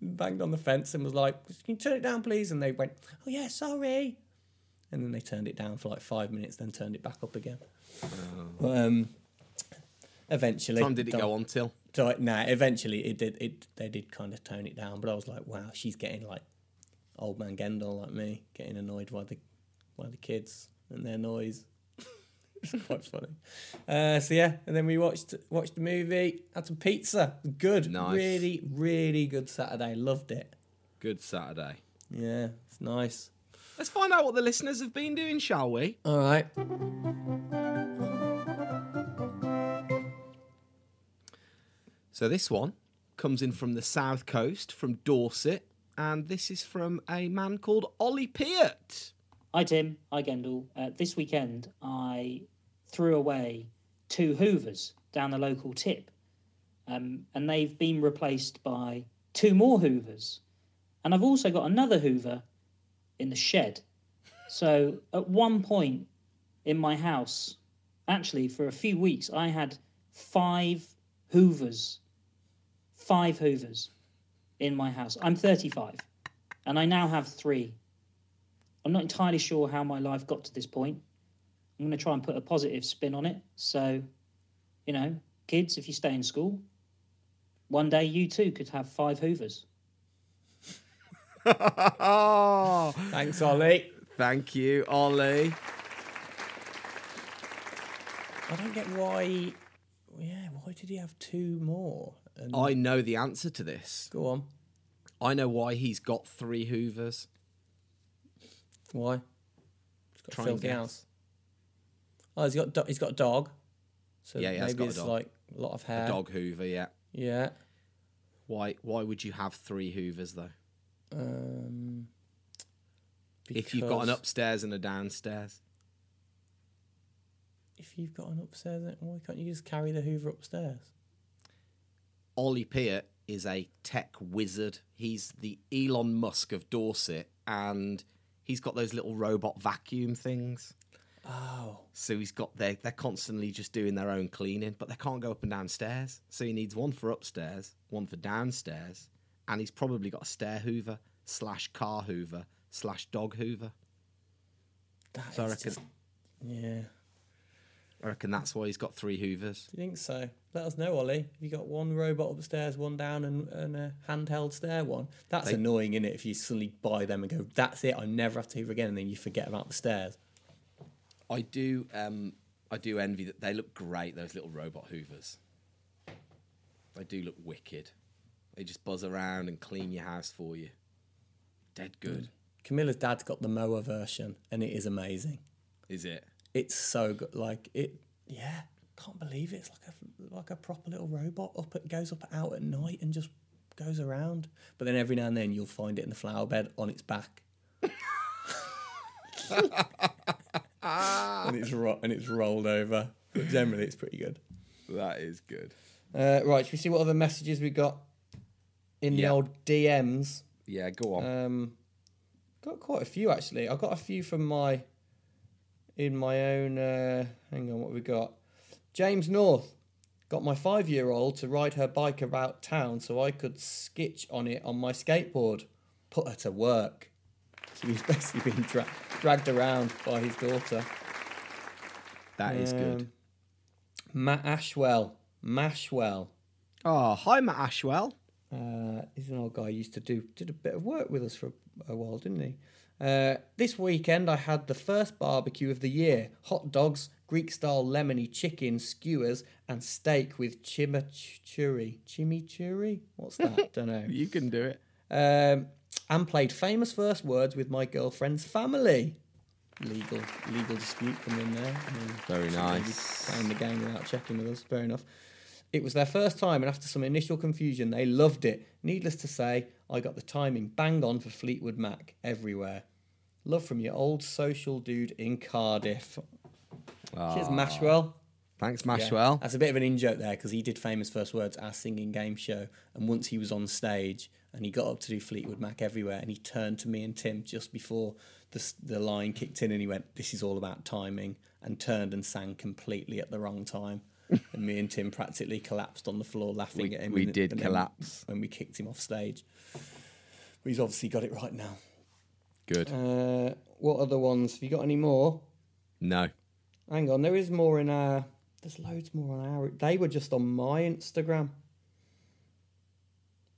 banged on the fence, and was like, can you turn it down, please? And they went, oh yeah, sorry. And then they turned it down for like five minutes, then turned it back up again. But, um, eventually, Oh. time did it go on till? so nah, eventually it did. It they did kind of tone it down, but I was like, wow, she's getting like old man Gendel like me, getting annoyed by the by the kids and their noise. It's quite funny. Uh, so yeah, and then we watched watched the movie, had some pizza. Good, Nice. really, really good Saturday. Loved it. Good Saturday. Yeah, it's nice. Let's find out what the listeners have been doing, shall we? All right. So this one comes in from the south coast, from Dorset, and this is from a man called Ollie Peart. Hi Tim, hi Gendel. Uh, this weekend I threw away two Hoovers down the local tip, um, and they've been replaced by two more Hoovers, and I've also got another Hoover in the shed. So at one point in my house, actually for a few weeks, I had five Hoovers, five Hoovers in my house. I'm 35, and I now have three. I'm not entirely sure how my life got to this point. I'm going to try and put a positive spin on it. So, you know, kids, if you stay in school, one day you too could have five Hoovers. oh, Thanks, Ollie. thank you, Ollie. I don't get why. Yeah, why did he have two more? And I know the answer to this. go on. I know why he's got three Hoovers. Why? He's got Try and filthy guess. house. Oh, he's got do- he's got a dog. So Yeah, he has maybe got a it's dog. like a lot of hair. A Dog Hoover, yeah. Yeah. Why? Why would you have three Hoovers though? Um, If you've got an because- upstairs and a downstairs, If you've got an upstairs, then why can't you just carry the Hoover upstairs? Ollie Peart is a tech wizard. He's the Elon Musk of Dorset, and he's got those little robot vacuum things. Oh, So he's got their they're constantly just doing their own cleaning, but they can't go up and downstairs. So he needs one for upstairs, one for downstairs, and he's probably got a stair hoover slash car hoover slash dog hoover. that So I reckon just- yeah. I reckon that's why he's got three hoovers. You think so? Let us know, Ollie. Have you got one robot upstairs, one down, and, and a handheld stair one? That's They- annoying, isn't it? If you suddenly buy them and go, that's it, I never have to Hoover again, and then you forget about the stairs. I do um I do envy that they look great, those little robot hoovers. They do look wicked. They just buzz around and clean your house for you. Dead good, Camilla's dad's got the mower version, and it is amazing. is it? It's so good. Like it, yeah. Can't believe it. It's like a like a proper little robot. Up, it goes up out at night and just goes around. But then every now and then you'll find it in the flower bed on its back. and it's ro- and it's rolled over. But generally, it's pretty good. That is good. Uh, right, should we see what other messages we got in the old DMs? Yeah, go on. Um, got quite a few actually. I got a few from my in my own. Uh, hang on, what we got? James North got my five-year-old to ride her bike about town so I could skitch on it on my skateboard. Put her to work. So he's basically being dra- dragged around by his daughter. that is good. Um, Matt Ashwell. Mashwell. Oh, hi Matt Ashwell. Uh, he's an old guy. Used to do did a bit of work with us for a, a while, didn't he? Uh, this weekend I had the first barbecue of the year: hot dogs, Greek style lemony chicken skewers, and steak with chimichurri. Chimichurri? What's that? Don't know. You can do it. Um, and played famous first words with my girlfriend's family. Legal legal dispute come in there. I mean, Very nice. Playing the game without checking with us. Fair enough. It was their first time, and after some initial confusion, they loved it. Needless to say, I got the timing bang on for Fleetwood Mac everywhere. Love from your old social dude in Cardiff. Ah. Cheers, Mashwell. Thanks, Yeah. Mashwell. That's a bit of an in joke there because he did famous first words our singing game show, and once he was on stage and he got up to do Fleetwood Mac everywhere, and he turned to me and Tim just before the the line kicked in, and he went, "This is all about timing," and turned and sang completely at the wrong time. and me and Tim practically collapsed on the floor laughing We- at him. we did collapse. when we kicked him off stage. But he's obviously got it right now. Good. Uh, what other ones? Have you got any more? no. Hang on, there is more in our. There's loads more on our. They were just on my Instagram.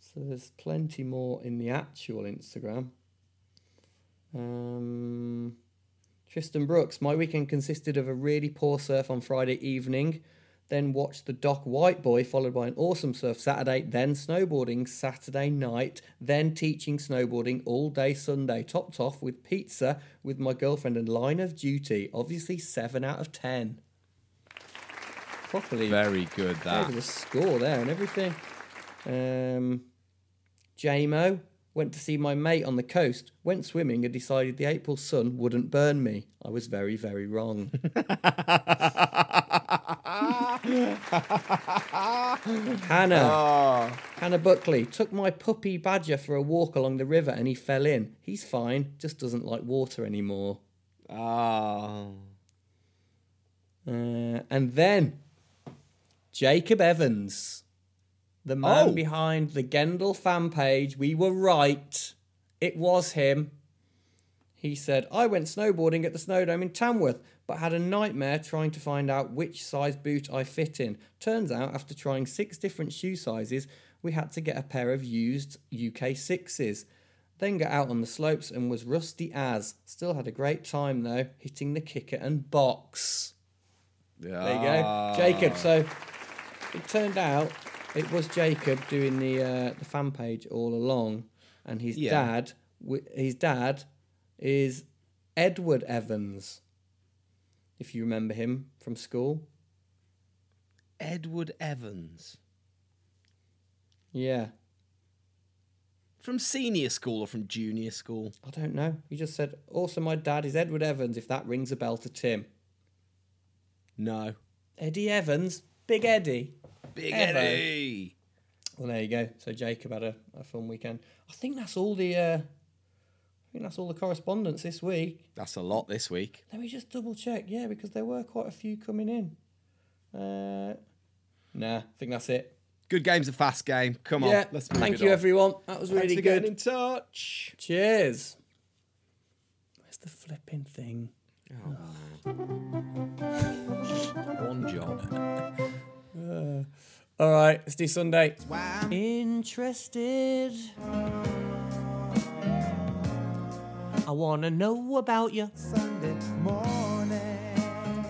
So there's plenty more in the actual Instagram. Um, Tristan Brooks. My weekend consisted of a really poor surf on Friday evening, then watched the Doc White Boy, followed by an awesome surf Saturday, then snowboarding Saturday night, then teaching snowboarding all day Sunday, topped off with pizza with my girlfriend and line of duty. Obviously, 7 out of 10. Properly Very good, that. the score there and everything. Um, JMO went to see my mate on the coast, went swimming and decided the April sun wouldn't burn me. I was very, very wrong. Hannah. Hannah Buckley took my puppy Badger for a walk along the river and he fell in. He's fine, just doesn't like water anymore. Oh. Uh, and then Jacob Evans, the man Oh. behind the Gendel fan page. We were right. It was him. He said, I went snowboarding at the Snowdome in Tamworth, but had a nightmare trying to find out which size boot I fit in. Turns out, after trying six different shoe sizes, we had to get a pair of used UK sixes. Then got out on the slopes and was rusty as. Still had a great time though, hitting the kicker and box. There you go, Jacob. So it turned out it was Jacob doing the uh, the fan page all along, and his Yeah. dad, his dad, is Edward Evans. If you remember him from school, Edward Evans. yeah. From senior school or from junior school? I don't know. He just said, "Also, my dad is Edward Evans." If that rings a bell to Tim, No. Eddie Evans, Big Eddie. Big Evo. Eddie. Well, there you go. So Jacob had a, a fun weekend. I think that's all the. Uh, I think that's all the correspondence this week. That's a lot this week. Let me just double check. Yeah, because there were quite a few coming in. Uh, nah, I think that's it. Good game's a fast game. Come on, yeah, let's move thank it you, on. everyone. That was Thanks really for good. getting in touch. Cheers. Where's the flipping thing? One job. All right, let's do Sunday. Interested. I want to know about you. Sunday morning.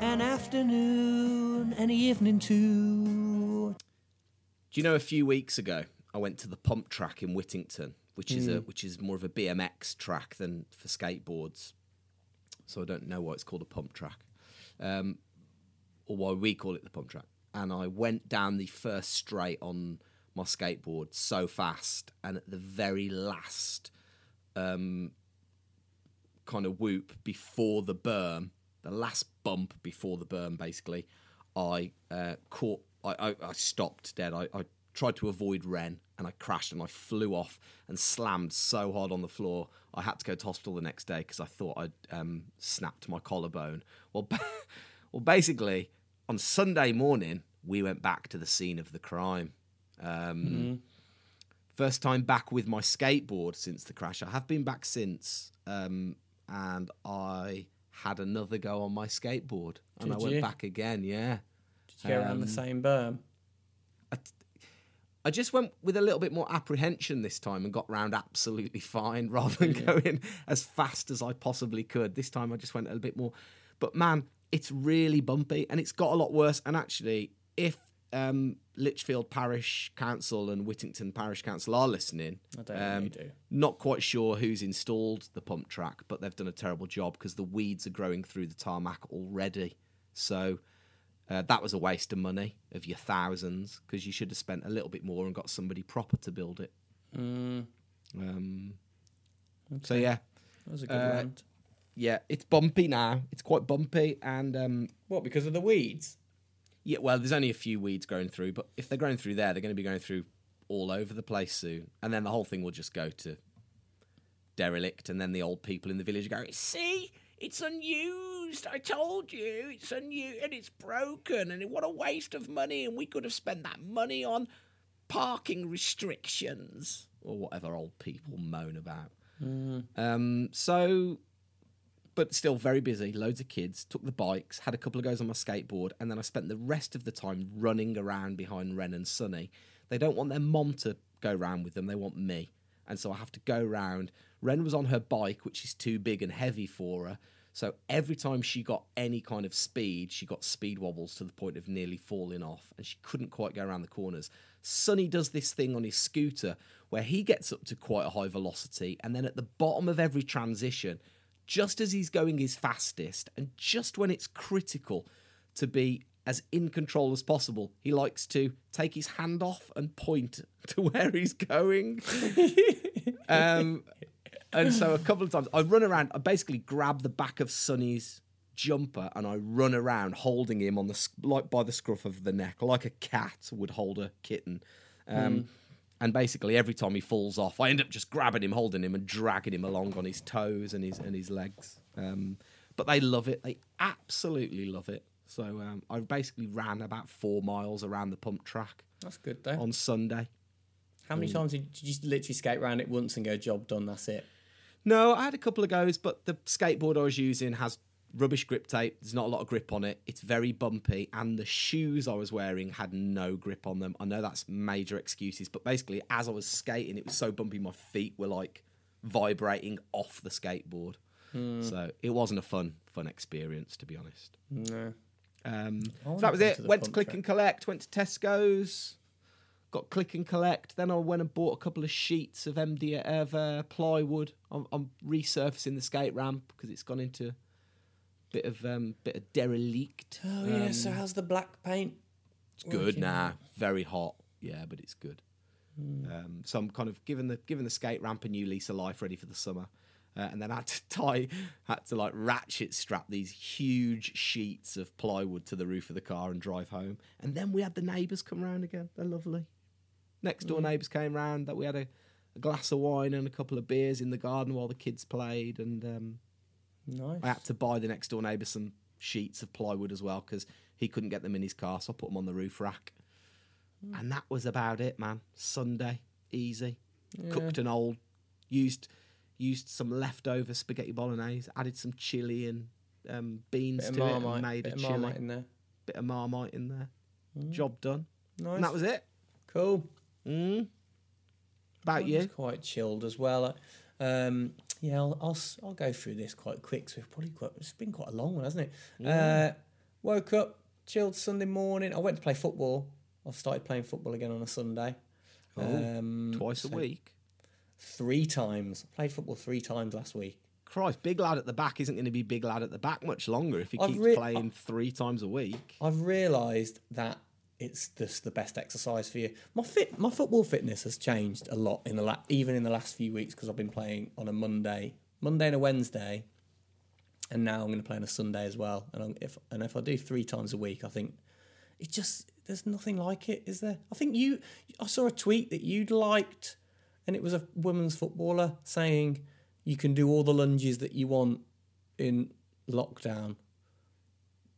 An afternoon and evening too. Do you know a few weeks ago I went to the pump track in Whittington, which is a which is more of a BMX track than for skateboards. So I don't know why it's called a pump track, um, or why we call it the pump track. And I went down the first straight on my skateboard so fast, and at the very last um, kind of whoop before the berm, the last bump before the berm, basically, I uh, caught. I, I, I stopped dead. I, I tried to avoid Ren, and I crashed and I flew off and slammed so hard on the floor. I had to go to hospital the next day because I thought I'd um, snapped my collarbone. Well, well, basically, on Sunday morning, we went back to the scene of the crime. Um, First time back with my skateboard since the crash. I have been back since, um, and I had another go on my skateboard, and I went you? back again. Yeah, Did you go around the um, same berm? I just went with a little bit more apprehension this time and got round absolutely fine rather than going as fast as I possibly could. This time I just went a little bit more. But man, it's really bumpy and it's got a lot worse. And actually, if um, Lichfield Parish Council and Whittington Parish Council are listening, I don't know um, do. not quite sure who's installed the pump track, but they've done a terrible job because the weeds are growing through the tarmac already. So uh, that was a waste of money of your thousands because you should have spent a little bit more and got somebody proper to build it. Um, So yeah, That was a good Uh, rant. yeah, it's bumpy now. It's quite bumpy, and um, What, because of the weeds? Yeah, well, there's only a few weeds growing through, but if they're growing through there, they're going to be going through all over the place soon, and then the whole thing will just go to derelict, and then the old people in the village go, "See, it's unused. I told you, it's unused, and it's broken, and what a waste of money, and we could have spent that money on parking restrictions or whatever old people moan about." Um, so but still very busy. Loads of kids. Took the bikes, had a couple of goes on my skateboard, and then I spent the rest of the time running around behind Ren and Sonny. They don't want their mom to go round with them. They want me, and so I have to go round. Ren was on her bike, which is too big and heavy for her. So every time she got any kind of speed, she got speed wobbles to the point of nearly falling off, and she couldn't quite go around the corners. Sonny does this thing on his scooter where he gets up to quite a high velocity, and then at the bottom of every transition, just as he's going his fastest and just when it's critical to be as in control as possible, he likes to take his hand off and point to where he's going. um, and so a couple of times I run around, I basically grab the back of Sonny's jumper and I run around holding him on the like by the scruff of the neck, like a cat would hold a kitten. Um, And basically, every time he falls off, I end up just grabbing him, holding him, and dragging him along on his toes and his and his legs. Um, but they love it; they absolutely love it. So um, I basically ran about four miles around the pump track That's good though. on Sunday. How many times did you just literally skate around it once and go job done? That's it. No, I had a couple of goes, but the skateboard I was using has rubbish grip tape. There's not a lot of grip on it. It's very bumpy, and the shoes I was wearing had no grip on them. I know that's major excuses, but basically, as I was skating, it was so bumpy, my feet were like vibrating off the skateboard. So it wasn't a fun, fun experience, to be honest. No. Um, so that was it. to Went to click track. and collect. Went to Tesco's. Got click and collect. Then I went and bought a couple of sheets of MD of uh, plywood. I'm, I'm resurfacing the skate ramp because it's gone into a bit of um, bit of derelict. Oh yeah. So how's the black paint? It's good now. Very hot. Yeah, but it's good. Um, so I'm kind of giving the giving the skate ramp a new lease of life, ready for the summer. Uh, and then I had to tie, had to like ratchet strap these huge sheets of plywood to the roof of the car and drive home. And then we had the neighbours come round again. They're lovely. Next door neighbours came round. That we had a, a glass of wine and a couple of beers in the garden while the kids played. And um, Nice. I had to buy the next door neighbour some sheets of plywood as well because he couldn't get them in his car, so I put them on the roof rack. And that was about it, man. Sunday, easy. Cooked an old, used used some leftover spaghetti bolognese, added some chili and um, beans to it, and made bit a of chili. marmite in there. Bit of marmite in there. Job done. Nice. And that was it. cool. Mm. About Mine's you? quite chilled as well. Um, yeah, I'll, I'll I'll go through this quite quick. So we've probably quite it's been quite a long one, hasn't it? Uh, woke up, chilled Sunday morning. I went to play football. I've started playing football again on a Sunday. um, Twice a week. Three times. Played football three times last week. Christ, big lad at the back isn't going to be big lad at the back much longer if he I've keeps re- playing three times a week. I've realised that it's just the best exercise for you. My fit, my football fitness has changed a lot in the la- even in the last few weeks because I've been playing on a Monday, Monday and a Wednesday, and now I'm going to play on a Sunday as well. And I'm, if and if I do three times a week, I think it just there's nothing like it, is there? I think you, I saw a tweet that you'd liked, and it was a women's footballer saying you can do all the lunges that you want in lockdown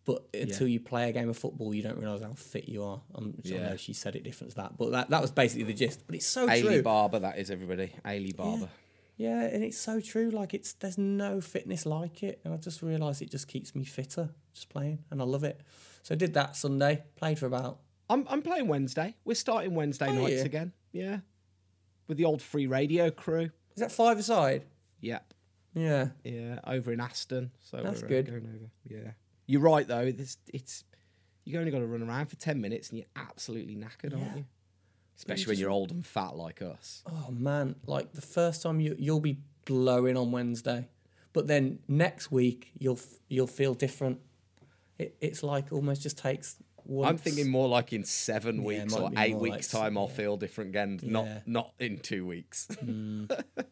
but until you play a game of football, you don't realise how fit you are. I'm sure I Yeah. know she said it different to that, but that, that was basically the gist. But it's so Ailey true. Barber, that is everybody. Ailey Barber. yeah, and it's so true. Like it's there's no fitness like it, and I just realised it just keeps me fitter just playing, and I love it. So I did that Sunday. Played for about I'm I'm playing Wednesday. We're starting Wednesday Oh, nights yeah. again. Yeah. With the old free radio crew. is that five aside? Yep. Yeah, Yeah. Over in Aston. So That's we're, uh, good. going over. Yeah. You're right though. This it's you've only got to run around for ten minutes and you're absolutely knackered, aren't Yeah. you? Especially when you're old and fat like us. Oh man, like the first time you you'll be blowing on Wednesday, but then next week you'll f- you'll feel different. It, it's like almost just takes. Once. I'm thinking more like in seven weeks might or be eight more weeks like- time I'll feel different again. Not Yeah. not in two weeks. Mm.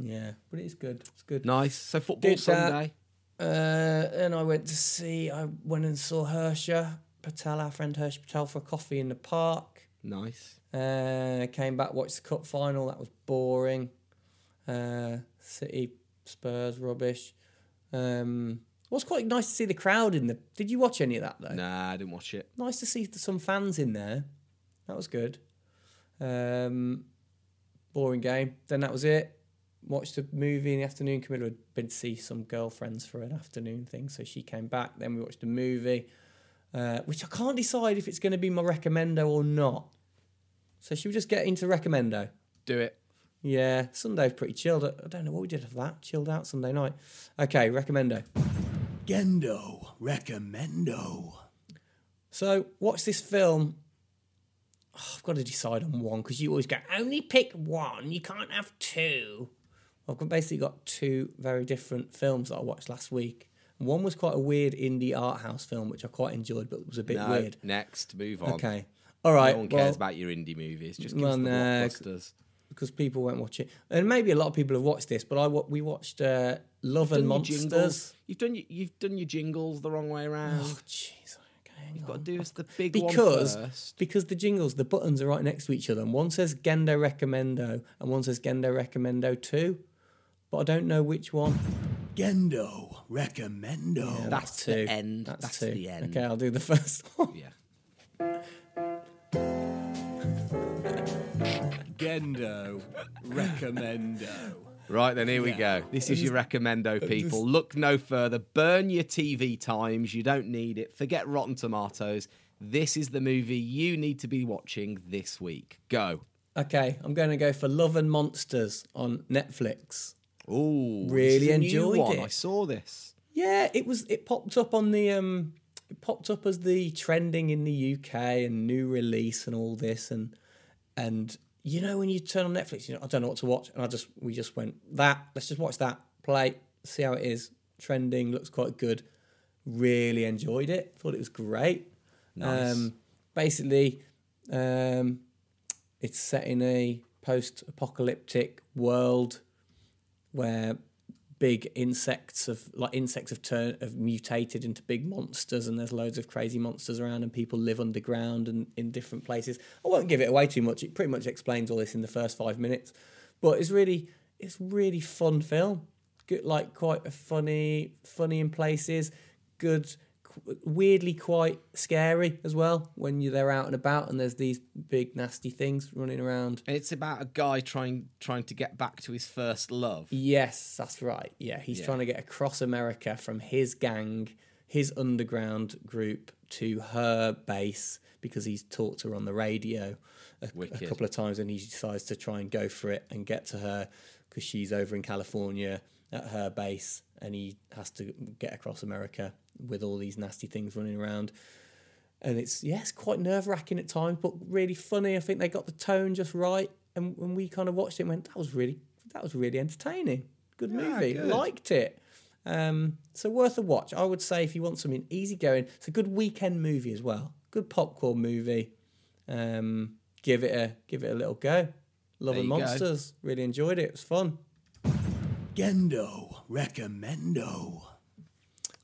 Yeah, but it's good. It's good. nice. So football Did that. Uh, Sunday. Uh, and I went to see. I went and saw Hersha Patel, our friend Hersh Patel, for a coffee in the park. Nice. Uh, came back, watched the cup final. That was boring. Uh, City, Spurs, rubbish. Um, it was quite nice to see the crowd in the. Did you watch any of that though? Nah, I didn't watch it. Nice to see some fans in there. That was good. Um, boring game. Then that was it. Watched a movie in the afternoon. Camilla had been to see some girlfriends for an afternoon thing, so she came back. Then we watched a movie, uh, which I can't decide if it's going to be my recommendo or not. So should we just get into recommendo? Do it. Yeah, Sunday's pretty chilled. I don't know what we did of that. Chilled out Sunday night. Okay, recommendo. Gendo recommendo. So watch this film. Oh, I've got to decide on one because you always go only pick one. You can't have two. I've basically got two very different films that I watched last week. One was quite a weird indie art house film, which I quite enjoyed, but it was a bit No, weird. next, move on. Okay, all right. No one cares well, about your indie movies. Just give well, us the no, blockbusters. because people won't watch it, and maybe a lot of people have watched this. But I we watched uh, Love and Done your Monsters. You've done your, you've done your jingles the wrong way around. Oh jeez. Okay, You've got to do us the big one because first. because the jingles, the buttons are right next to each other. And one says Gendo Recommendo and one says Gendo Recommendo two, but I don't know which one. Gendo recommendo. That's two. the end. That's, two. the end. Okay, I'll do the first one. Yeah. Gendo recommendo. Right then, here we go. This is your recommendo, people. Look no further. Burn your TV times. You don't need it. Forget Rotten Tomatoes. This is the movie you need to be watching this week. Go. Okay, I'm going to go for Love and Monsters on Netflix. This Really enjoyed it. I saw this. Yeah, it was. It popped up on the um, it popped up as the trending in the UK and new release and all this and and you know when you turn on Netflix, you know I don't know what to watch, and I just we just went that. Let's just watch that. Play, see how it is. Trending looks quite good. Really enjoyed it. Thought it was great. Nice. Um, basically, um, it's set in a post-apocalyptic world where big insects have like insects have turned have mutated into big monsters and there's loads of crazy monsters around and people live underground and in different places. I won't give it away too much. It pretty much explains all this in the first five minutes. But it's really it's really fun film. Good like quite a funny funny in places. Good weirdly quite scary as well when you're there out and about and there's these big nasty things running around. And It's about a guy trying trying to get back to his first love. Yes, that's right. Yeah, he's Yeah. trying to get across America from his gang, his underground group, to her base because he's talked to her on the radio a, a couple of times and he decides to try and go for it and get to her because she's over in California at her base and he has to get across America with all these nasty things running around. And it's yeah, it's quite nerve wracking at times, but really funny. I think they got the tone just right. And when we kind of watched it, and went that was really that was really entertaining. Good movie, good. liked it. Um, so worth a watch. I would say if you want something easy going, it's a good weekend movie as well. Good popcorn movie. Um, give it a give it a little go. Love and you go. Monsters. Really enjoyed it. It was fun. Gendo recommendo.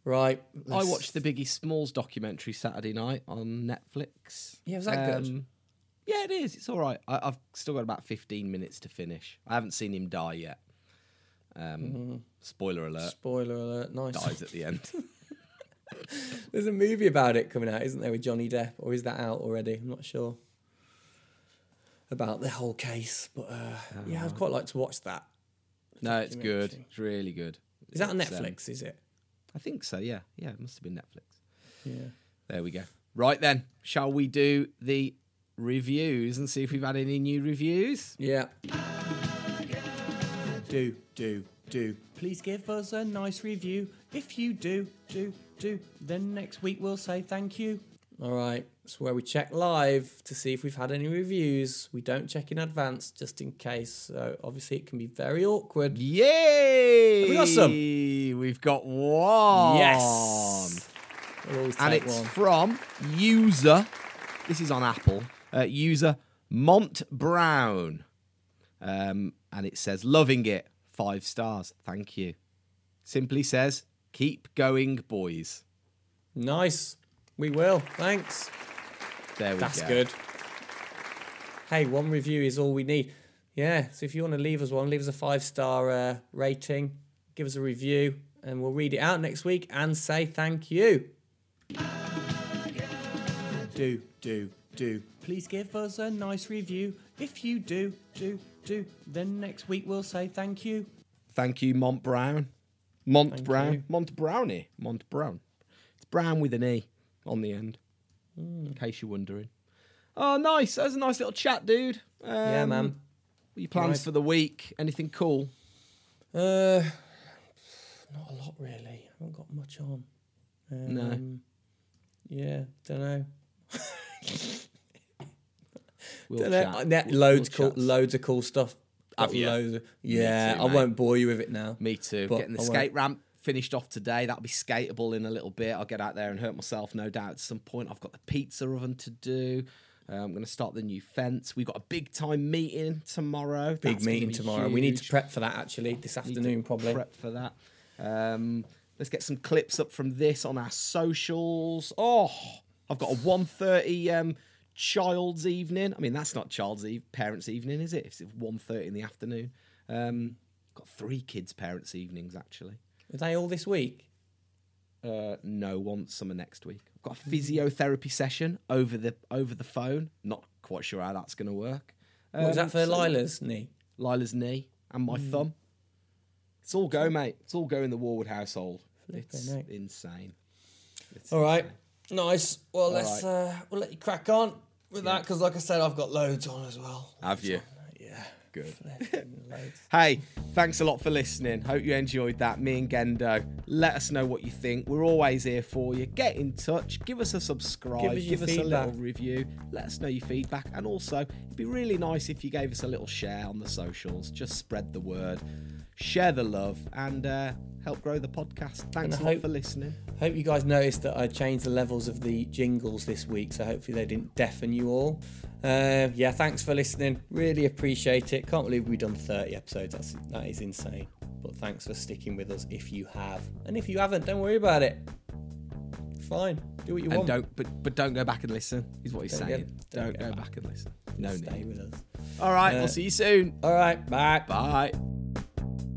Right. I let's- watched the Biggie Smalls documentary Saturday night on Netflix. Yeah, was that good? Um, Yeah, it is. It's all right. I, I've still got about 15 minutes to finish. I haven't seen him die yet. Um, Mm-hmm. Spoiler alert. Spoiler alert. Nice. Dies at the end. There's a movie about it coming out, isn't there, with Johnny Depp, or is that out already? I'm not sure about the whole case, but uh, yeah, I'd quite like to watch that. No, it's good. It's really good. Is that on It's, um, Netflix? is it? I think so, yeah. Yeah, it must have been Netflix. Yeah. There we go. Right then, shall we do the reviews and see if we've had any new reviews? Yeah. Do, do, do. Please give us a nice review. If you do, do, do, then next week we'll say thank you. All right. It's where we check live to see if we've had any reviews. We don't check in advance just in case. So obviously it can be very awkward. Yay! Have we got some? We've got one. Yes. We'll and it's one. from user. This is on Apple. Uh, user Mont Brown, um, and it says loving it. Five stars. Thank you. Simply says keep going, boys. Nice. We will. Thanks. There we go That's go. good. Hey, one review is all we need. Yeah, so if you want to leave us one, leave us a five star uh, rating, give us a review, and we'll read it out next week and say thank you. Do, do, do. Please give us a nice review. If you do, do, do, then next week we'll say thank you. Thank you, Mont Brown. Mont Thank Brown. you. Mont Brownie. Mont Brown. It's Brown with an E on the end, in case you're wondering. Oh, nice. That was a nice little chat, dude. Um, yeah, man. What are your plans Right. for the week? Anything cool? Uh, not a lot really. I haven't got much on. Um, No. Yeah, don't know. We'll Don't know. Uh, We'll- loads we'll cool, loads of cool stuff. Have you? Loads of- yeah, too, I mate. won't bore you with it now. Me too. Getting the I won't- skate ramp finished off today. That'll be skateable in a little bit. I'll get out there and hurt myself, no doubt, at some point. I've got the pizza oven to do. Uh, I'm going to start the new fence. We've got a big time meeting tomorrow. Big That's gonna meeting tomorrow. We need to prep for that actually this afternoon, probably. Prep for that. Um, let's get some clips up from this on our socials. Oh, I've got a 1.30 um, child's evening. I mean, that's not child's eve, parents' evening, is it? It's 1.30 in the afternoon. Um, got three kids' parents' evenings, actually. Are they all this week? Uh, no, one summer next week. I've got a physiotherapy session over the over the phone. Not quite sure how that's going to work. what was Um, that for so- Lila's knee? Lila's knee and Hmm. my thumb. It's all go, mate. It's all go in the Warwood household. Flipping It's insane. It's All right, nice. Well, let's right. uh, we'll let you crack on with that because, like I said, I've got loads on as well. Have you? Good. Hey, thanks a lot for listening. Hope you enjoyed that. Me and Gendo. Let us know what you think. We're always here for you. Get in touch. Give us a subscribe. Give us your a little review. Let us know your feedback. And also, it'd be really nice if you gave us a little share on the socials. Just spread the word, share the love, and uh, help grow the podcast. Thanks a lot hope- for listening. Hope you guys noticed that I changed the levels of the jingles this week, so hopefully they didn't deafen you all. Uh, yeah, thanks for listening. Really appreciate it. Can't believe we've done 30 episodes. That's that is insane. But thanks for sticking with us if you have, and if you haven't, don't worry about it. Fine, do what you And want. don't, but but don't go back and listen. Is what he's Don't saying. get- don't don't go get back and listen. No Stay need. with us. All right, Uh, we'll see you soon. All right, bye. Bye. Thank you.